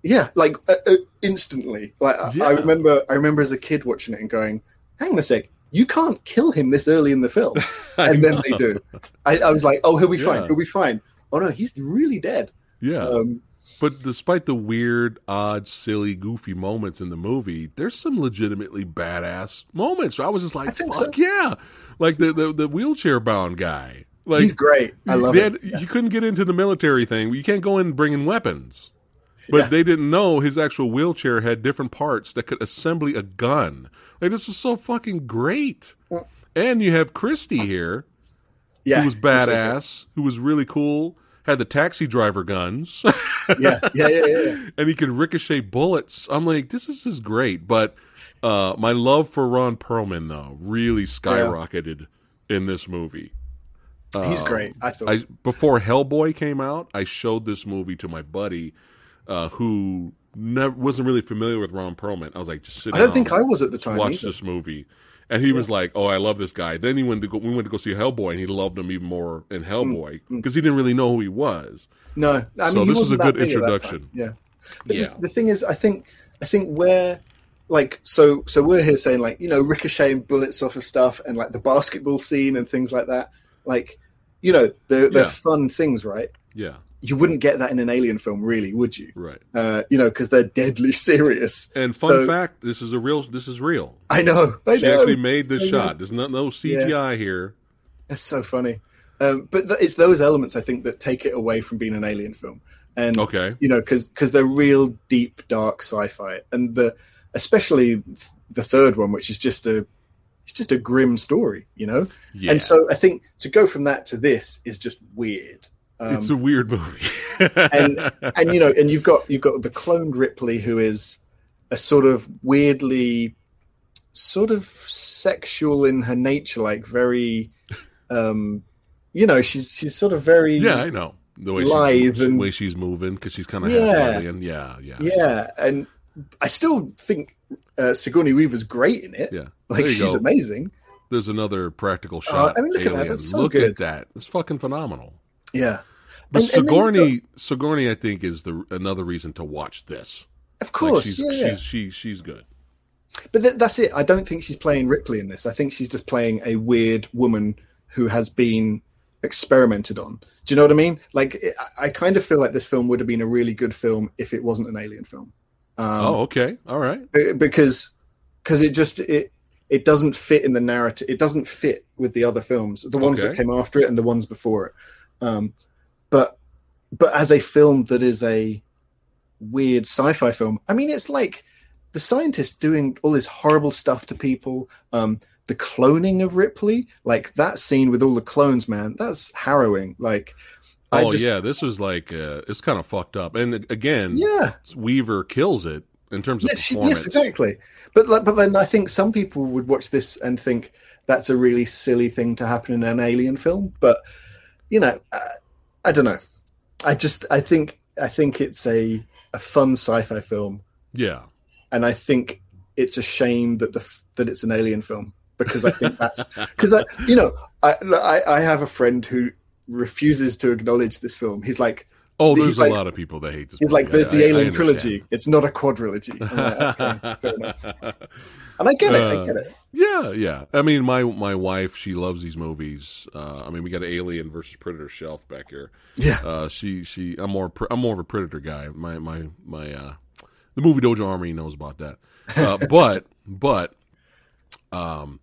Yeah, like uh, uh, instantly. Like I- Yeah. I remember, I remember as a kid watching it and going, "Hang on a sec, you can't kill him this early in the film." And then know. they do. I, I was like, "Oh, he'll be fine. He'll be fine." Oh no, he's really dead. Yeah. Um, But despite the weird, odd, silly, goofy moments in the movie, there's some legitimately badass moments. I was just like, I "Fuck so. yeah!" Like the the, the wheelchair bound guy. Like he's great. I love it. had- You couldn't get into the military thing. You can't go in bringing weapons. But Yeah. they didn't know his actual wheelchair had different parts that could assemble a gun. Like this was so fucking great. And you have Christie here, Yeah, who was badass, who was really cool. Had the taxi driver guns. Yeah, yeah, yeah, yeah. yeah. and he can ricochet bullets. I'm like, this is just great. But uh, my love for Ron Perlman, though, really skyrocketed in this movie. He's great. I thought. I before Hellboy came out, I showed this movie to my buddy uh, who never wasn't really familiar with Ron Perlman. I was like, just sit I don't think I was at the time. watch either. this movie. And he was like, "Oh, I love this guy." Then he went to go. We went to go see Hellboy, and he loved him even more in Hellboy because he didn't really know who he was. No, I So mean, he this wasn't a good big at that introduction. Yeah, but Yeah. The, the thing is, I think, I think where, like, so, so we're here saying like, you know, ricocheting bullets off of stuff and like the basketball scene and things like that. Like, you know, they're, they're Yeah. fun things, right? Yeah, You wouldn't get that in an alien film, really, would you? right. Uh, you know, because they're deadly serious. And fun So- fact: this is a real. This is real. I know. I She know. actually made this So shot. good. There's no, no CGI here. That's so funny. Um, but th- it's those elements I think that take it away from being an alien film, and Okay. you know, because because they're real deep, dark sci-fi, and the especially the third one, which is just a it's just a grim story, you know. Yeah. And so I think to go from that to this is just weird. Um, it's a weird movie. and and you know, and you've got you've got the cloned Ripley, who is a sort of weirdly, sort of sexual in her nature, like very, um, you know, she's she's sort of very yeah, I know the way Lithe she's, and- the way she's moving because she's kind of Yeah. alien. Yeah, yeah, yeah, and I still think uh, Sigourney Weaver's great in it. yeah. Like she's go. amazing. There's another practical shot. I mean, look at that. That's so look good. at that. It's fucking phenomenal. Yeah, But And- and then Sigourney, Sigourney, I think, is the another reason to watch this. of Like, course. she's, yeah, she's she's she's good. But th- that's it. I don't think she's playing Ripley in this. I think she's just playing a weird woman who has been experimented on. Do you know what I mean? Like, it, I kind of feel like this film would have been a really good film if it wasn't an alien film. Um, oh, okay, all right. because because it just it it doesn't fit in the narrative. It doesn't fit with the other films, the ones that came after it and the ones before it. Um, but but as a film that is a weird sci-fi film, I mean, it's like the scientists doing all this horrible stuff to people. Um, the cloning of Ripley, like that scene with all the clones, man, that's harrowing. Like, I Oh just yeah, this was like uh, it's kind of fucked up. And again, yeah, Weaver kills it in terms of Yes, performance. yes, exactly. But like, but then I think some people would watch this and think that's a really silly thing to happen in an alien film. But you know, uh, I don't know. I just I think I think it's a a fun sci-fi film, Yeah, and I think it's a shame that the that it's an alien film because I think that's because I you know I, I I have a friend who refuses to acknowledge this film. He's like Oh, there's like- a lot of people that hate this. he's movie. like there's I- the I- I Alien understand. trilogy. It's not a quadrilogy. Like, okay. And I get it. I Uh, get it. Yeah, yeah. I mean, my my wife, she loves these movies. Uh, I mean, we got Alien versus Predator shelf back here. Yeah. Uh, she she. I'm more I'm more of a Predator guy. My my my. Uh, the movie Dojo Army knows about that. Uh, but but um,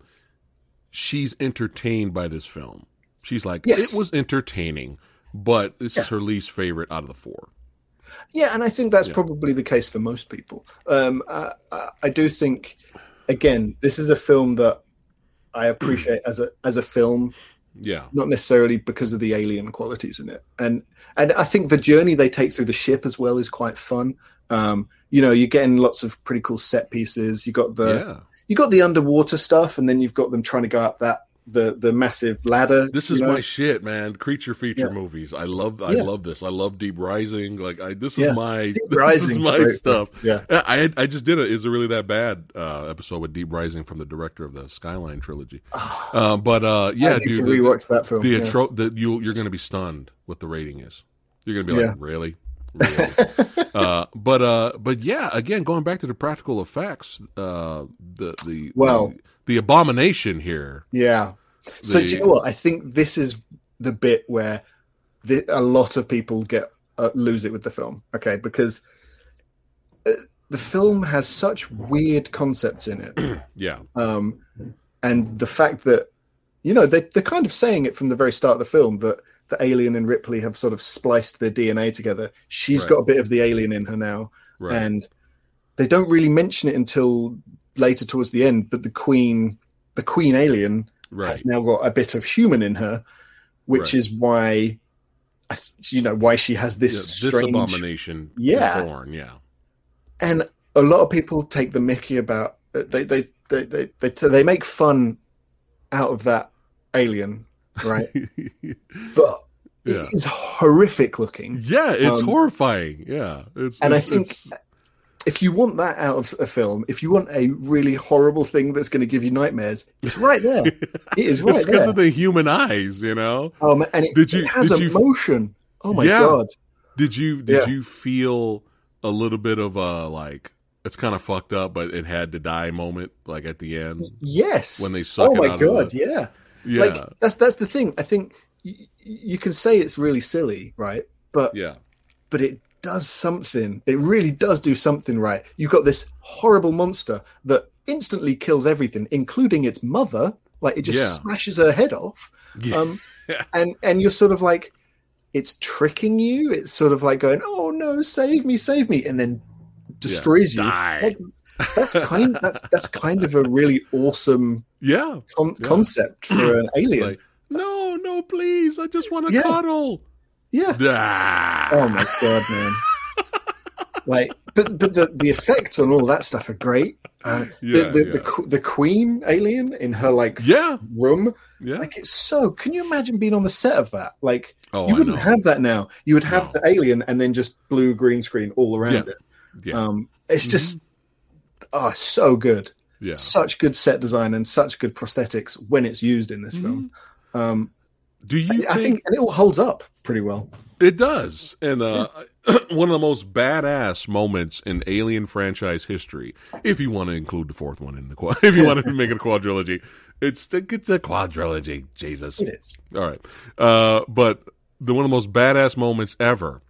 she's entertained by this film. She's like, Yes. it was entertaining, but this Yeah. is her least favorite out of the four. Yeah, and I think that's Yeah. probably the case for most people. Um, I, I, do think, again, this is a film that I appreciate as a as a film, Yeah, not necessarily because of the alien qualities in it. And and I think the journey they take through the ship as well is quite fun. Um, you know, you're getting lots of pretty cool set pieces. You got the yeah. you got the underwater stuff, and then you've got them trying to go up that the the massive ladder. This is know? my shit, man. Creature feature Yeah. movies. I love. I Yeah. love this. I love Deep Rising. Like, I this is Yeah. my Deep this Rising, is my great stuff. Yeah, I I just did a is it really that bad uh, episode with Deep Rising from the director of the Skyline trilogy. Uh, but uh, yeah, I dude, to the- that film. the atro- the you you're going to be stunned what the rating is. You're going to be like, really, really. uh, but uh, but yeah, again, going back to the practical effects, uh, the the Well- the, the abomination here. Yeah. So do you know what? I think this is the bit where the, a lot of people get uh, lose it with the film. Okay, because uh, the film has such weird concepts in it, Yeah, um, and the fact that you know they they're kind of saying it from the very start of the film that the alien and Ripley have sort of spliced their DNA together. She's Right. got a bit of the alien in her now, right. and they don't really mention it until later towards the end. But the queen, the queen alien right. has now got a bit of human in her, which Right. is why, you know, why she has Yeah, this this strange. abomination Yeah. born. Yeah, And a lot of people take the Mickey about uh, they they they they they, they make fun out of that alien, right? but Yeah. it is horrific looking. yeah, it's Um, horrifying. Yeah, it's and I think it's- If you want that out of a film, if you want a really horrible thing that's going to give you nightmares, it's right there. It is right there. it's because there. of the human eyes. You know. Um, and it, Did you- it has did you- emotion. Oh my Yeah. god! Did you did Yeah. you feel a little bit of a like it's kind of fucked up, but it had to die moment like at the end Yes. when they suck oh it my out god! the Yeah. yeah Like that's that's the thing. I think y- you can say it's really silly, right? But yeah but it does something. It really does do something right. You've got this horrible monster that instantly kills everything, including its mother. Like it just Yeah. smashes her head off. yeah Um, and and you're sort of like, it's tricking you. It's sort of like going, "Oh no, save me, save me," and then destroys you. Die. Like, that's kind. That's that's kind of a really awesome yeah con- Yeah. concept for an alien. like no no please I just want to Yeah. cuddle yeah. Ah. Oh my god, man! like, but but the the effects on all that stuff are great. Uh, Yeah, the the, yeah. the the queen alien in her like yeah room, yeah like it's so. Can you imagine being on the set of that? Like, oh you wouldn't have that now. You would have No. the alien and then just blue green screen all around Yeah. it. yeah Um, it's just oh, so good. yeah Such good set design and such good prosthetics when it's used in this film. Um, do you I think, and it all holds up pretty well. It does. And uh, one of the most badass moments in Alien franchise history, if you want to include the fourth one in the quad, if you want to make it a quadrilogy, it's it's a quadrilogy. Jesus. It is. All right. Uh, but the one of the most badass moments ever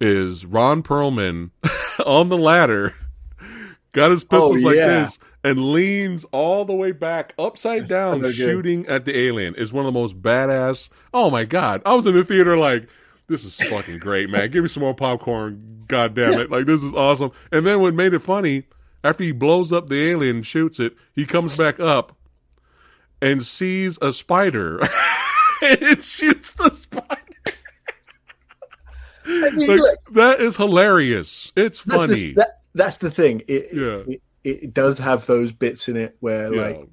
is Ron Perlman on the ladder, got his pistols Oh, like this, and leans all the way back, upside That's down, so shooting at the alien. Is one of the most badass. Oh my god! I was in the theater like. This is fucking great, man. Give me some more popcorn. God damn it. Like, this is awesome. And then what made it funny, after he blows up the alien and shoots it, he comes back up and sees a spider and it shoots the spider. I mean, Like, look, that is hilarious. It's that's funny. the, that, that's the thing. It, Yeah. it, it does have those bits in it where, yeah. like,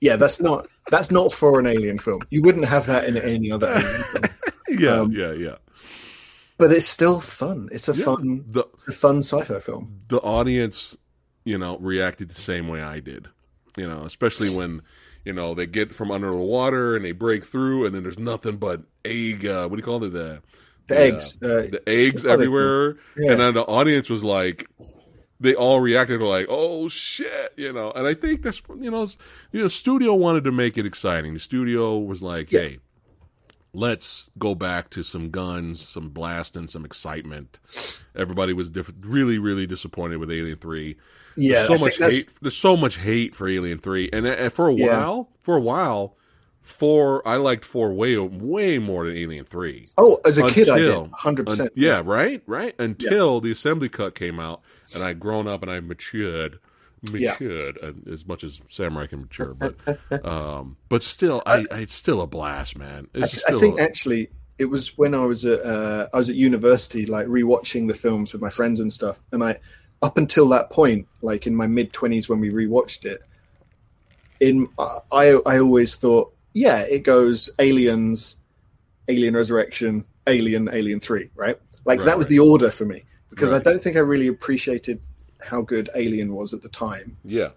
yeah, that's not that's not for an alien film. You wouldn't have that in any other alien film. yeah, um, yeah, yeah. But it's still fun. It's a Yeah. fun, The it's a fun sci-fi film. the audience, you know, reacted the same way I did. You know, especially when, you know, they get from under the water and they break through and then there's nothing but egg uh, what do you call it? The The Yeah. eggs. Uh, the eggs everywhere. yeah. And then the audience was like, they all reacted like, "Oh shit," you know. And I think that's you know, you know, studio wanted to make it exciting. The studio was like, Yeah. "Hey, let's go back to some guns, some blasting, some excitement. Everybody was diff- really, really disappointed with Alien Three. Yeah, There's so I much hate. There's so much hate for Alien Three, and, and for a Yeah. while, for a while, four I liked four way way more than Alien Three. Oh, as a kid, I did hundred percent. yeah, right, right. Until the assembly cut came out, and I'd grown up and I've matured, matured uh, as much as Samurai can mature, but um, but still, I, I it's still a blast, man. I, It's th- still I think a- actually it was when I was at uh, I was at university, like rewatching the films with my friends and stuff. And I, up until that point, like in my mid twenties when we rewatched it, in I I always thought, yeah, it goes Aliens, Alien Resurrection, Alien, Alien Three, right? Like Right, that was right. the order for me because I don't think I really appreciated how good Alien was at the time yeah,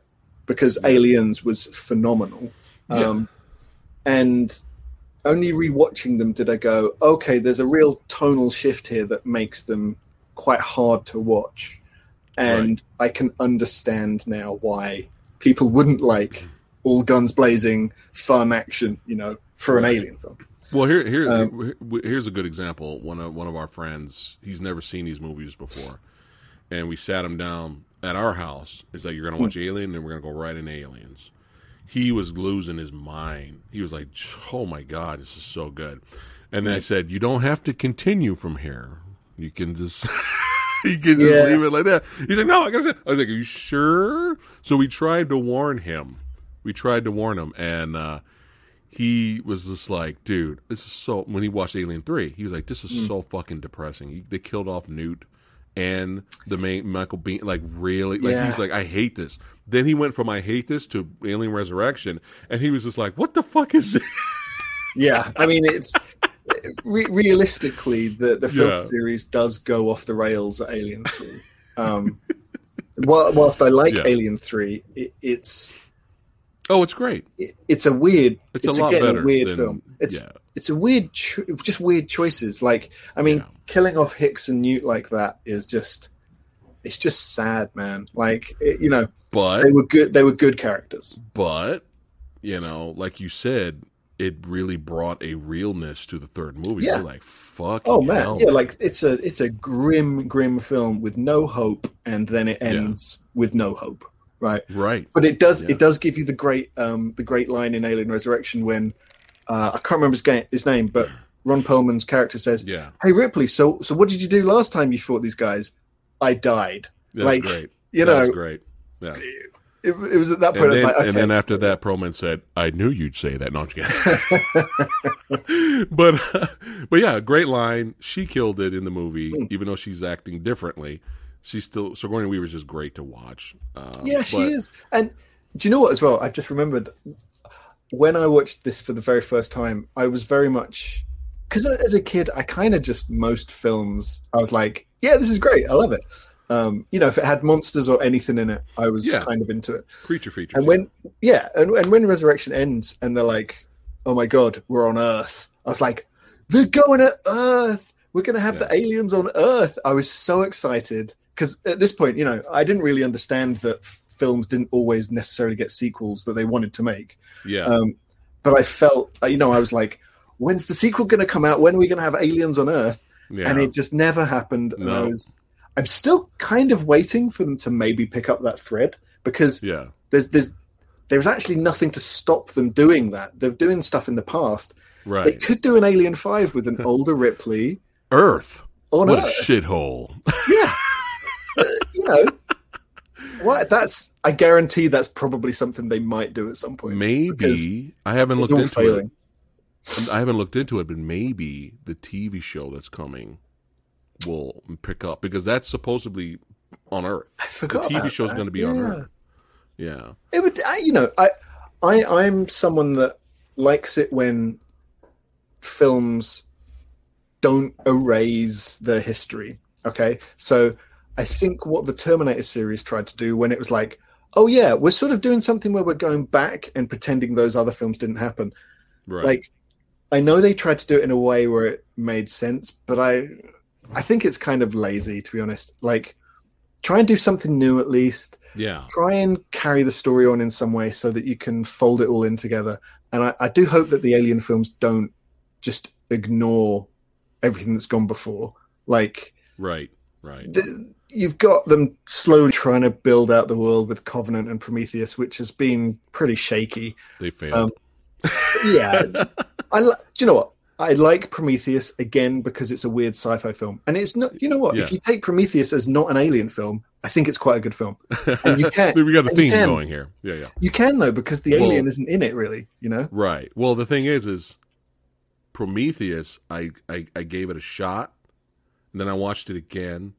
because Aliens was phenomenal. Yeah. Um, and only rewatching them did I go, okay, there's a real tonal shift here that makes them quite hard to watch. And I can understand now why people wouldn't like all guns blazing, fun action, you know, for an Right. alien film. Well, here, here, Um, here's a good example. One of one of our friends, he's never seen these movies before, and we sat him down at our house. It's like you're gonna watch Alien, and we're gonna go right into Aliens. He was losing his mind. He was like, "Oh my god, this is so good." And then I said, "You don't have to continue from here. You can just." You can just Yeah. leave it like that. He's like, no, I gotta. I was like, are you sure? So we tried to warn him. We tried to warn him, and uh, he was just like, dude, this is so. When he watched Alien Three, he was like, this is Hmm. so fucking depressing. He, they killed off Newt and the main Michael Biehn. Like, really? Like, Yeah. he's like, I hate this. Then he went from I hate this to Alien Resurrection, and he was just like, what the fuck is this? Yeah, I mean, it's re- realistically the the film Yeah. series does go off the rails at Alien Three. Um, whilst I like Yeah. Alien Three, it, it's Oh, it's great. it, it's a weird. It's, It's, a lot better. a weird than- film. It's yeah, it's a weird, cho- just weird choices. Like I mean, Yeah. killing off Hicks and Newt like that is just. It's just sad, man. Like it, you know, but they were good. They were good characters. but you know, like you said, it really brought a realness to the third movie. Yeah. You're like, fuck. Oh man, hell. yeah, like it's a it's a grim, grim film with no hope, and then it ends with no hope, right? right. But it does Yeah. it does give you the great um the great line in Alien Resurrection when uh, I can't remember his, ga- his name, but Ron Perlman's character says, Yeah, "Hey Ripley, so so what did you do last time you fought these guys? I died." that's Like, great. You That's know, great. Yeah. it, it was at that point And I was then, like, okay, and then after that, Perlman said, "I knew you'd say that." No, I'm just but but yeah, great line. She killed it in the movie, Hmm. even though she's acting differently. She's still Sigourney Weaver's just great to watch. Um, Yeah, she but- is. And do you know what? As well, I just remembered when I watched this for the very first time. I was very much because as a kid, I kind of just most films. I was like, "Yeah, this is great. I love it." Um, you know, if it had monsters or anything in it, I was Yeah. kind of into it. creature features. And when, yeah, and, and when Resurrection ends, and they're like, "Oh my god, we're on Earth," I was like, "They're going to Earth. We're going to have the aliens on Earth." I was so excited because at this point, you know, I didn't really understand that f- films didn't always necessarily get sequels that they wanted to make. yeah, Um, but I felt, uh, you know, I was like, "When's the sequel going to come out? When are we going to have aliens on Earth?" yeah, And it just never happened. And I was, I'm still kind of waiting for them to maybe pick up that thread because yeah, there's there's there's actually nothing to stop them doing that. They're doing stuff in the past. Right. They could do an Alien Five with an older Ripley Earth. on What a shithole. Yeah, you know what? That's I guarantee that's probably something they might do at some point. Maybe I haven't looked into failing. it. I haven't looked into it, but maybe the TV show that's coming will pick up because that's supposedly on Earth. I forgot. The. TV show's going to be on Yeah. Earth. Yeah, It would, I, you know, I, I, I'm someone that likes it when films don't erase the history. Okay, so I think what the Terminator series tried to do when it was like, oh yeah, we're sort of doing something where we're going back and pretending those other films didn't happen. right. Like, I know they tried to do it in a way where it made sense, but I, I think it's kind of lazy to be honest. Like, try and do something new at least yeah, try and carry the story on in some way so that you can fold it all in together. And I, I do hope that the Alien films don't just ignore everything that's gone before. Like Right. Right. the, you've got them slowly trying to build out the world with Covenant and Prometheus, which has been pretty shaky. They failed. Um, Yeah, I li- do you know what? I like Prometheus again because it's a weird sci-fi film, and it's not. You know what? Yeah. If you take Prometheus as not an alien film, I think it's quite a good film. and you can- we got a theme going here. Yeah, yeah. You can though because the Well- alien isn't in it really. You know? Right. Well, the thing is, is Prometheus. I, I I gave it a shot, and then I watched it again,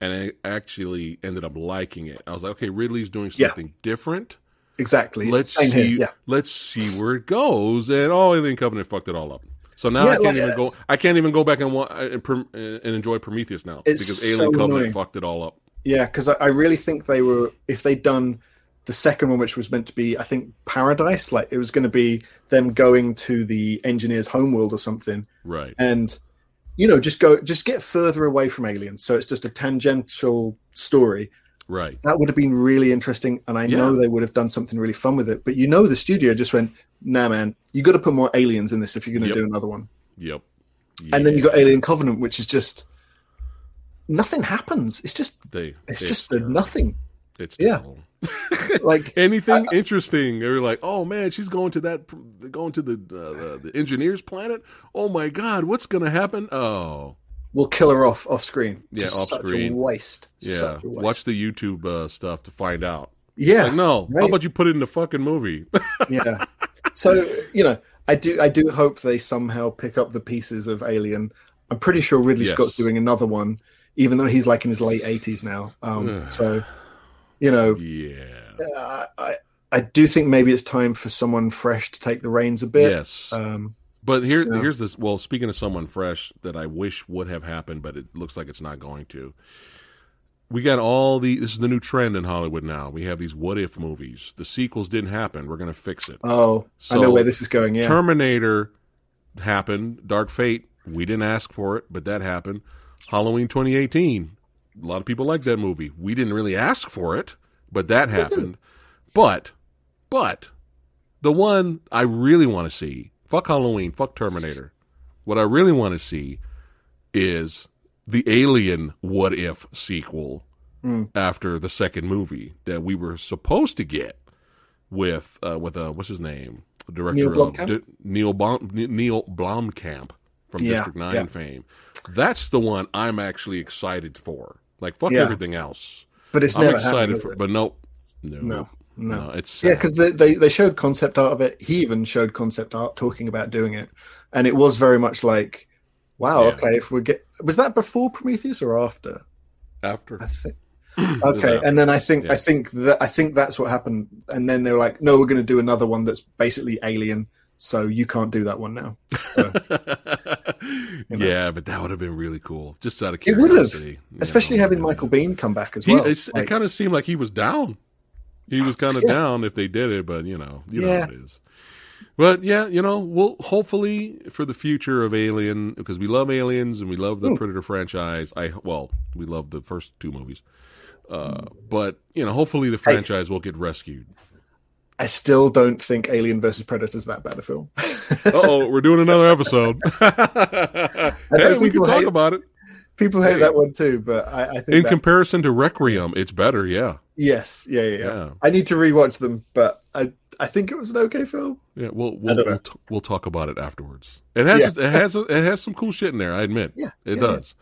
and I actually ended up liking it. I was like, okay, Ridley's doing Yeah. something different. Exactly. Let's Same see. Yeah. Let's see where it goes. And oh, Alien Covenant fucked it all up. So now Yeah, I can't like, even uh, go. I can't even go back and wa- and, and enjoy Prometheus now because so Alien Covenant annoying. fucked it all up. Yeah, because I, I really think they were if they'd done the second one, which was meant to be, I think, Paradise, like it was going to be them going to the engineer's homeworld or something, Right. and you know, just go, just get further away from aliens. So it's just a tangential story. Right. That would have been really interesting, and I know they would have done something really fun with it. But you know, the studio just went, "Nah, man, you got to put more aliens in this if you're going to Yep. do another one." Yep. And then you got Alien Covenant, which is just nothing happens. It's just They, it's it's just nothing. It's Yeah. Like anything interesting. They were like, "Oh man, she's going to that, going to the uh, the, the engineers planet. Oh my god, what's going to happen? Oh, we'll kill her off off screen. Yeah, Just off such screen. A waste. yeah. A waste. Watch the YouTube uh, stuff to find out. Yeah, Like, no, right. how about you put it in the fucking movie? yeah. So you know, I do I do hope they somehow pick up the pieces of Alien. I'm pretty sure Ridley Yes. Scott's doing another one, even though he's like in his late 80s now. Um, so you know, yeah. uh, I I do think maybe it's time for someone fresh to take the reins a bit. Yes. Um, But here, Yeah. here's this. Well, speaking of someone fresh that I wish would have happened, but it looks like it's not going to. We got all the. This is the new trend in Hollywood now. We have these what if movies. The sequels didn't happen. We're going to fix it. oh, I know where this is going. Yeah. Terminator happened. Dark Fate. We didn't ask for it, but that happened. Halloween 2018. A lot of people like that movie. We didn't really ask for it, but that happened. But, but, the one I really want to see, fuck Halloween, fuck Terminator. What I really want to see is the Alien What If sequel Hmm. after the second movie that we were supposed to get with uh, with uh, what's his name, the director Neil of Blomkamp? Neil Blom- Neil Blomkamp from Yeah, District Nine yeah. fame. That's the one I'm actually excited for. Like fuck Yeah. everything else. but it's I'm never excited happened. for, it? but nope, no, No, no. no, it's Yeah, because they, they they showed concept art of it. He even showed concept art talking about doing it, and it was very much like, wow, Yeah. okay, if we get was that before Prometheus or after? after I think okay, and then I think Yeah. I think that I think that's what happened, and then they were like, no, we're going to do another one that's basically Alien, so you can't do that one now. So, know. yeah, but that would have been really cool. Just out of curiosity, It would have, especially know. having Michael Biehn come back as He, well. it's, Like, it kind of seemed like he was down. He was kind of Yeah. down if they did it, but you know, you know Yeah. how it is. But yeah, you know, we'll hopefully for the future of Alien because we love Aliens and we love the Hmm. Predator franchise. I well, we love the first two movies, uh, but you know, hopefully the franchise will get rescued. I still don't think Alien versus Predator is that bad a film. oh, we're doing another episode. hey, we can people talk hate- about it. People hate Hey. that one too, but I, I think In that- comparison to Requiem, it's better. Yeah, yes, yeah, yeah, yeah, Yeah. I need to rewatch them, but I I think it was an okay film. yeah. We'll we'll we'll, t- we'll talk about it afterwards. It has it has it has some cool shit in there. I admit. Yeah, it yeah, does.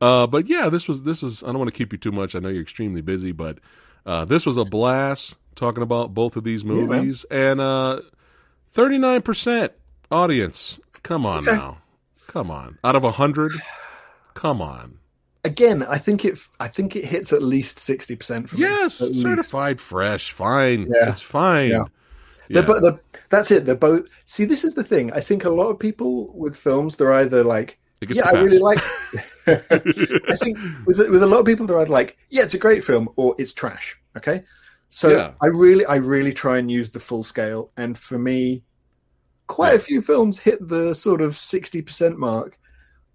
Uh, but yeah, this was this was. I don't want to keep you too much. I know you're extremely busy, but uh, this was a blast talking about both of these movies and uh, thirty nine percent audience. Come on Okay. now, come on. Out of a hundred, come on. Again, I think it I think it hits at least sixty percent for me. Yes, at least. certified fresh. Fine, Yeah. it's fine. Yeah. Yeah. They're, they're, that's it. They're both. See, this is the thing. I think a lot of people with films, they're either like, yeah, I really like. I think with with a lot of people, they're either like, yeah, it's a great film, or it's trash. Okay, so Yeah. I really, I really try and use the full scale, and for me, quite Yeah. a few films hit the sort of sixty percent mark,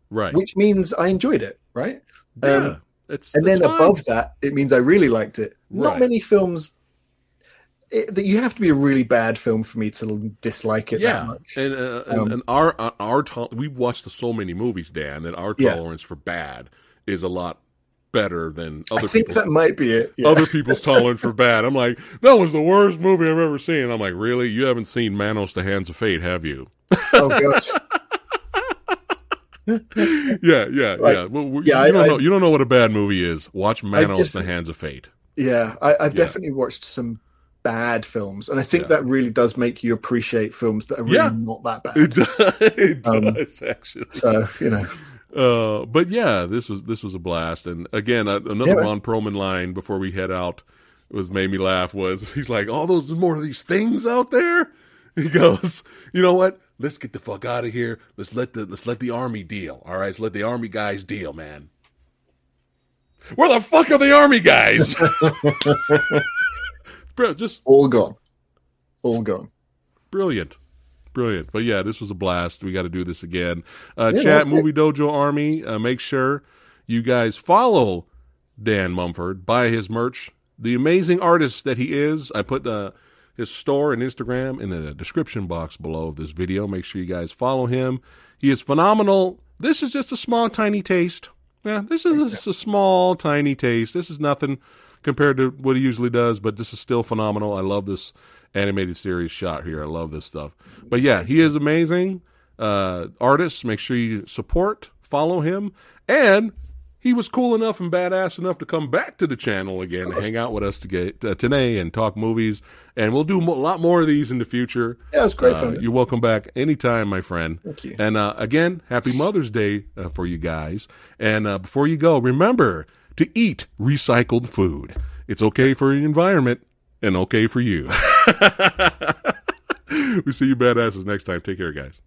right. which means I enjoyed it. Right. yeah, um, it's and it's then fine. above that, it means I really liked it. Not Right. many films. it, that you have to be a really bad film for me to dislike it that yeah, much. and uh, and, Um, and our uh, our to- we've watched so many movies, Dan, that our Yeah. tolerance for bad is a lot better than other I think people's that might be it. Yeah. other people's tolerance for bad. I'm like, that was the worst movie I've ever seen. I'm like, really? You haven't seen Manos: The Hands of Fate, have you? oh gosh. yeah, yeah, Like, yeah. Well, yeah, you I- don't I- know. You don't know what a bad movie is. Watch Manos: The Hands of Fate. Yeah, I, I've Yeah. definitely watched some bad films, and I think Yeah. that really does make you appreciate films that are really Yeah. not that bad. It does, it Um, does actually. So you know, Uh, but yeah, this was this was a blast. And again, uh, another Yeah. Ron Perlman line before we head out was made me laugh. Was he's like, "All those more of these things out there." He goes, "You know what? Let's get the fuck out of here. Let's let the let's let the army deal. All right, let's let the army guys deal, man." Where the fuck are the army guys? Bro, just all gone, all gone. brilliant brilliant. But yeah this was a blast. We got to do this again. Uh Yeah, chat movie dojo army uh, make sure you guys follow dan mumford. Buy his merch. The amazing artist that he is i put uh, his store and instagram in the description box below of this video. Make sure you guys follow him. He is phenomenal. This is just a small tiny taste. Yeah this is just a small tiny taste. This is nothing compared to what he usually does, but this is still phenomenal. I love this animated series shot here. I love this stuff. But yeah, he is amazing. Uh, artist, make sure you support, follow him, and he was cool enough and badass enough to come back to the channel again and hang out with us to get, uh, today and talk movies. And we'll do a lot more of these in the future. Yeah, it's great Uh, fun. you're welcome back anytime, my friend. Thank you. And uh, again, happy Mother's Day uh, for you guys. And uh, before you go, remember to eat recycled food. It's okay for the environment and okay for you. we see you badasses next time. Take care, guys.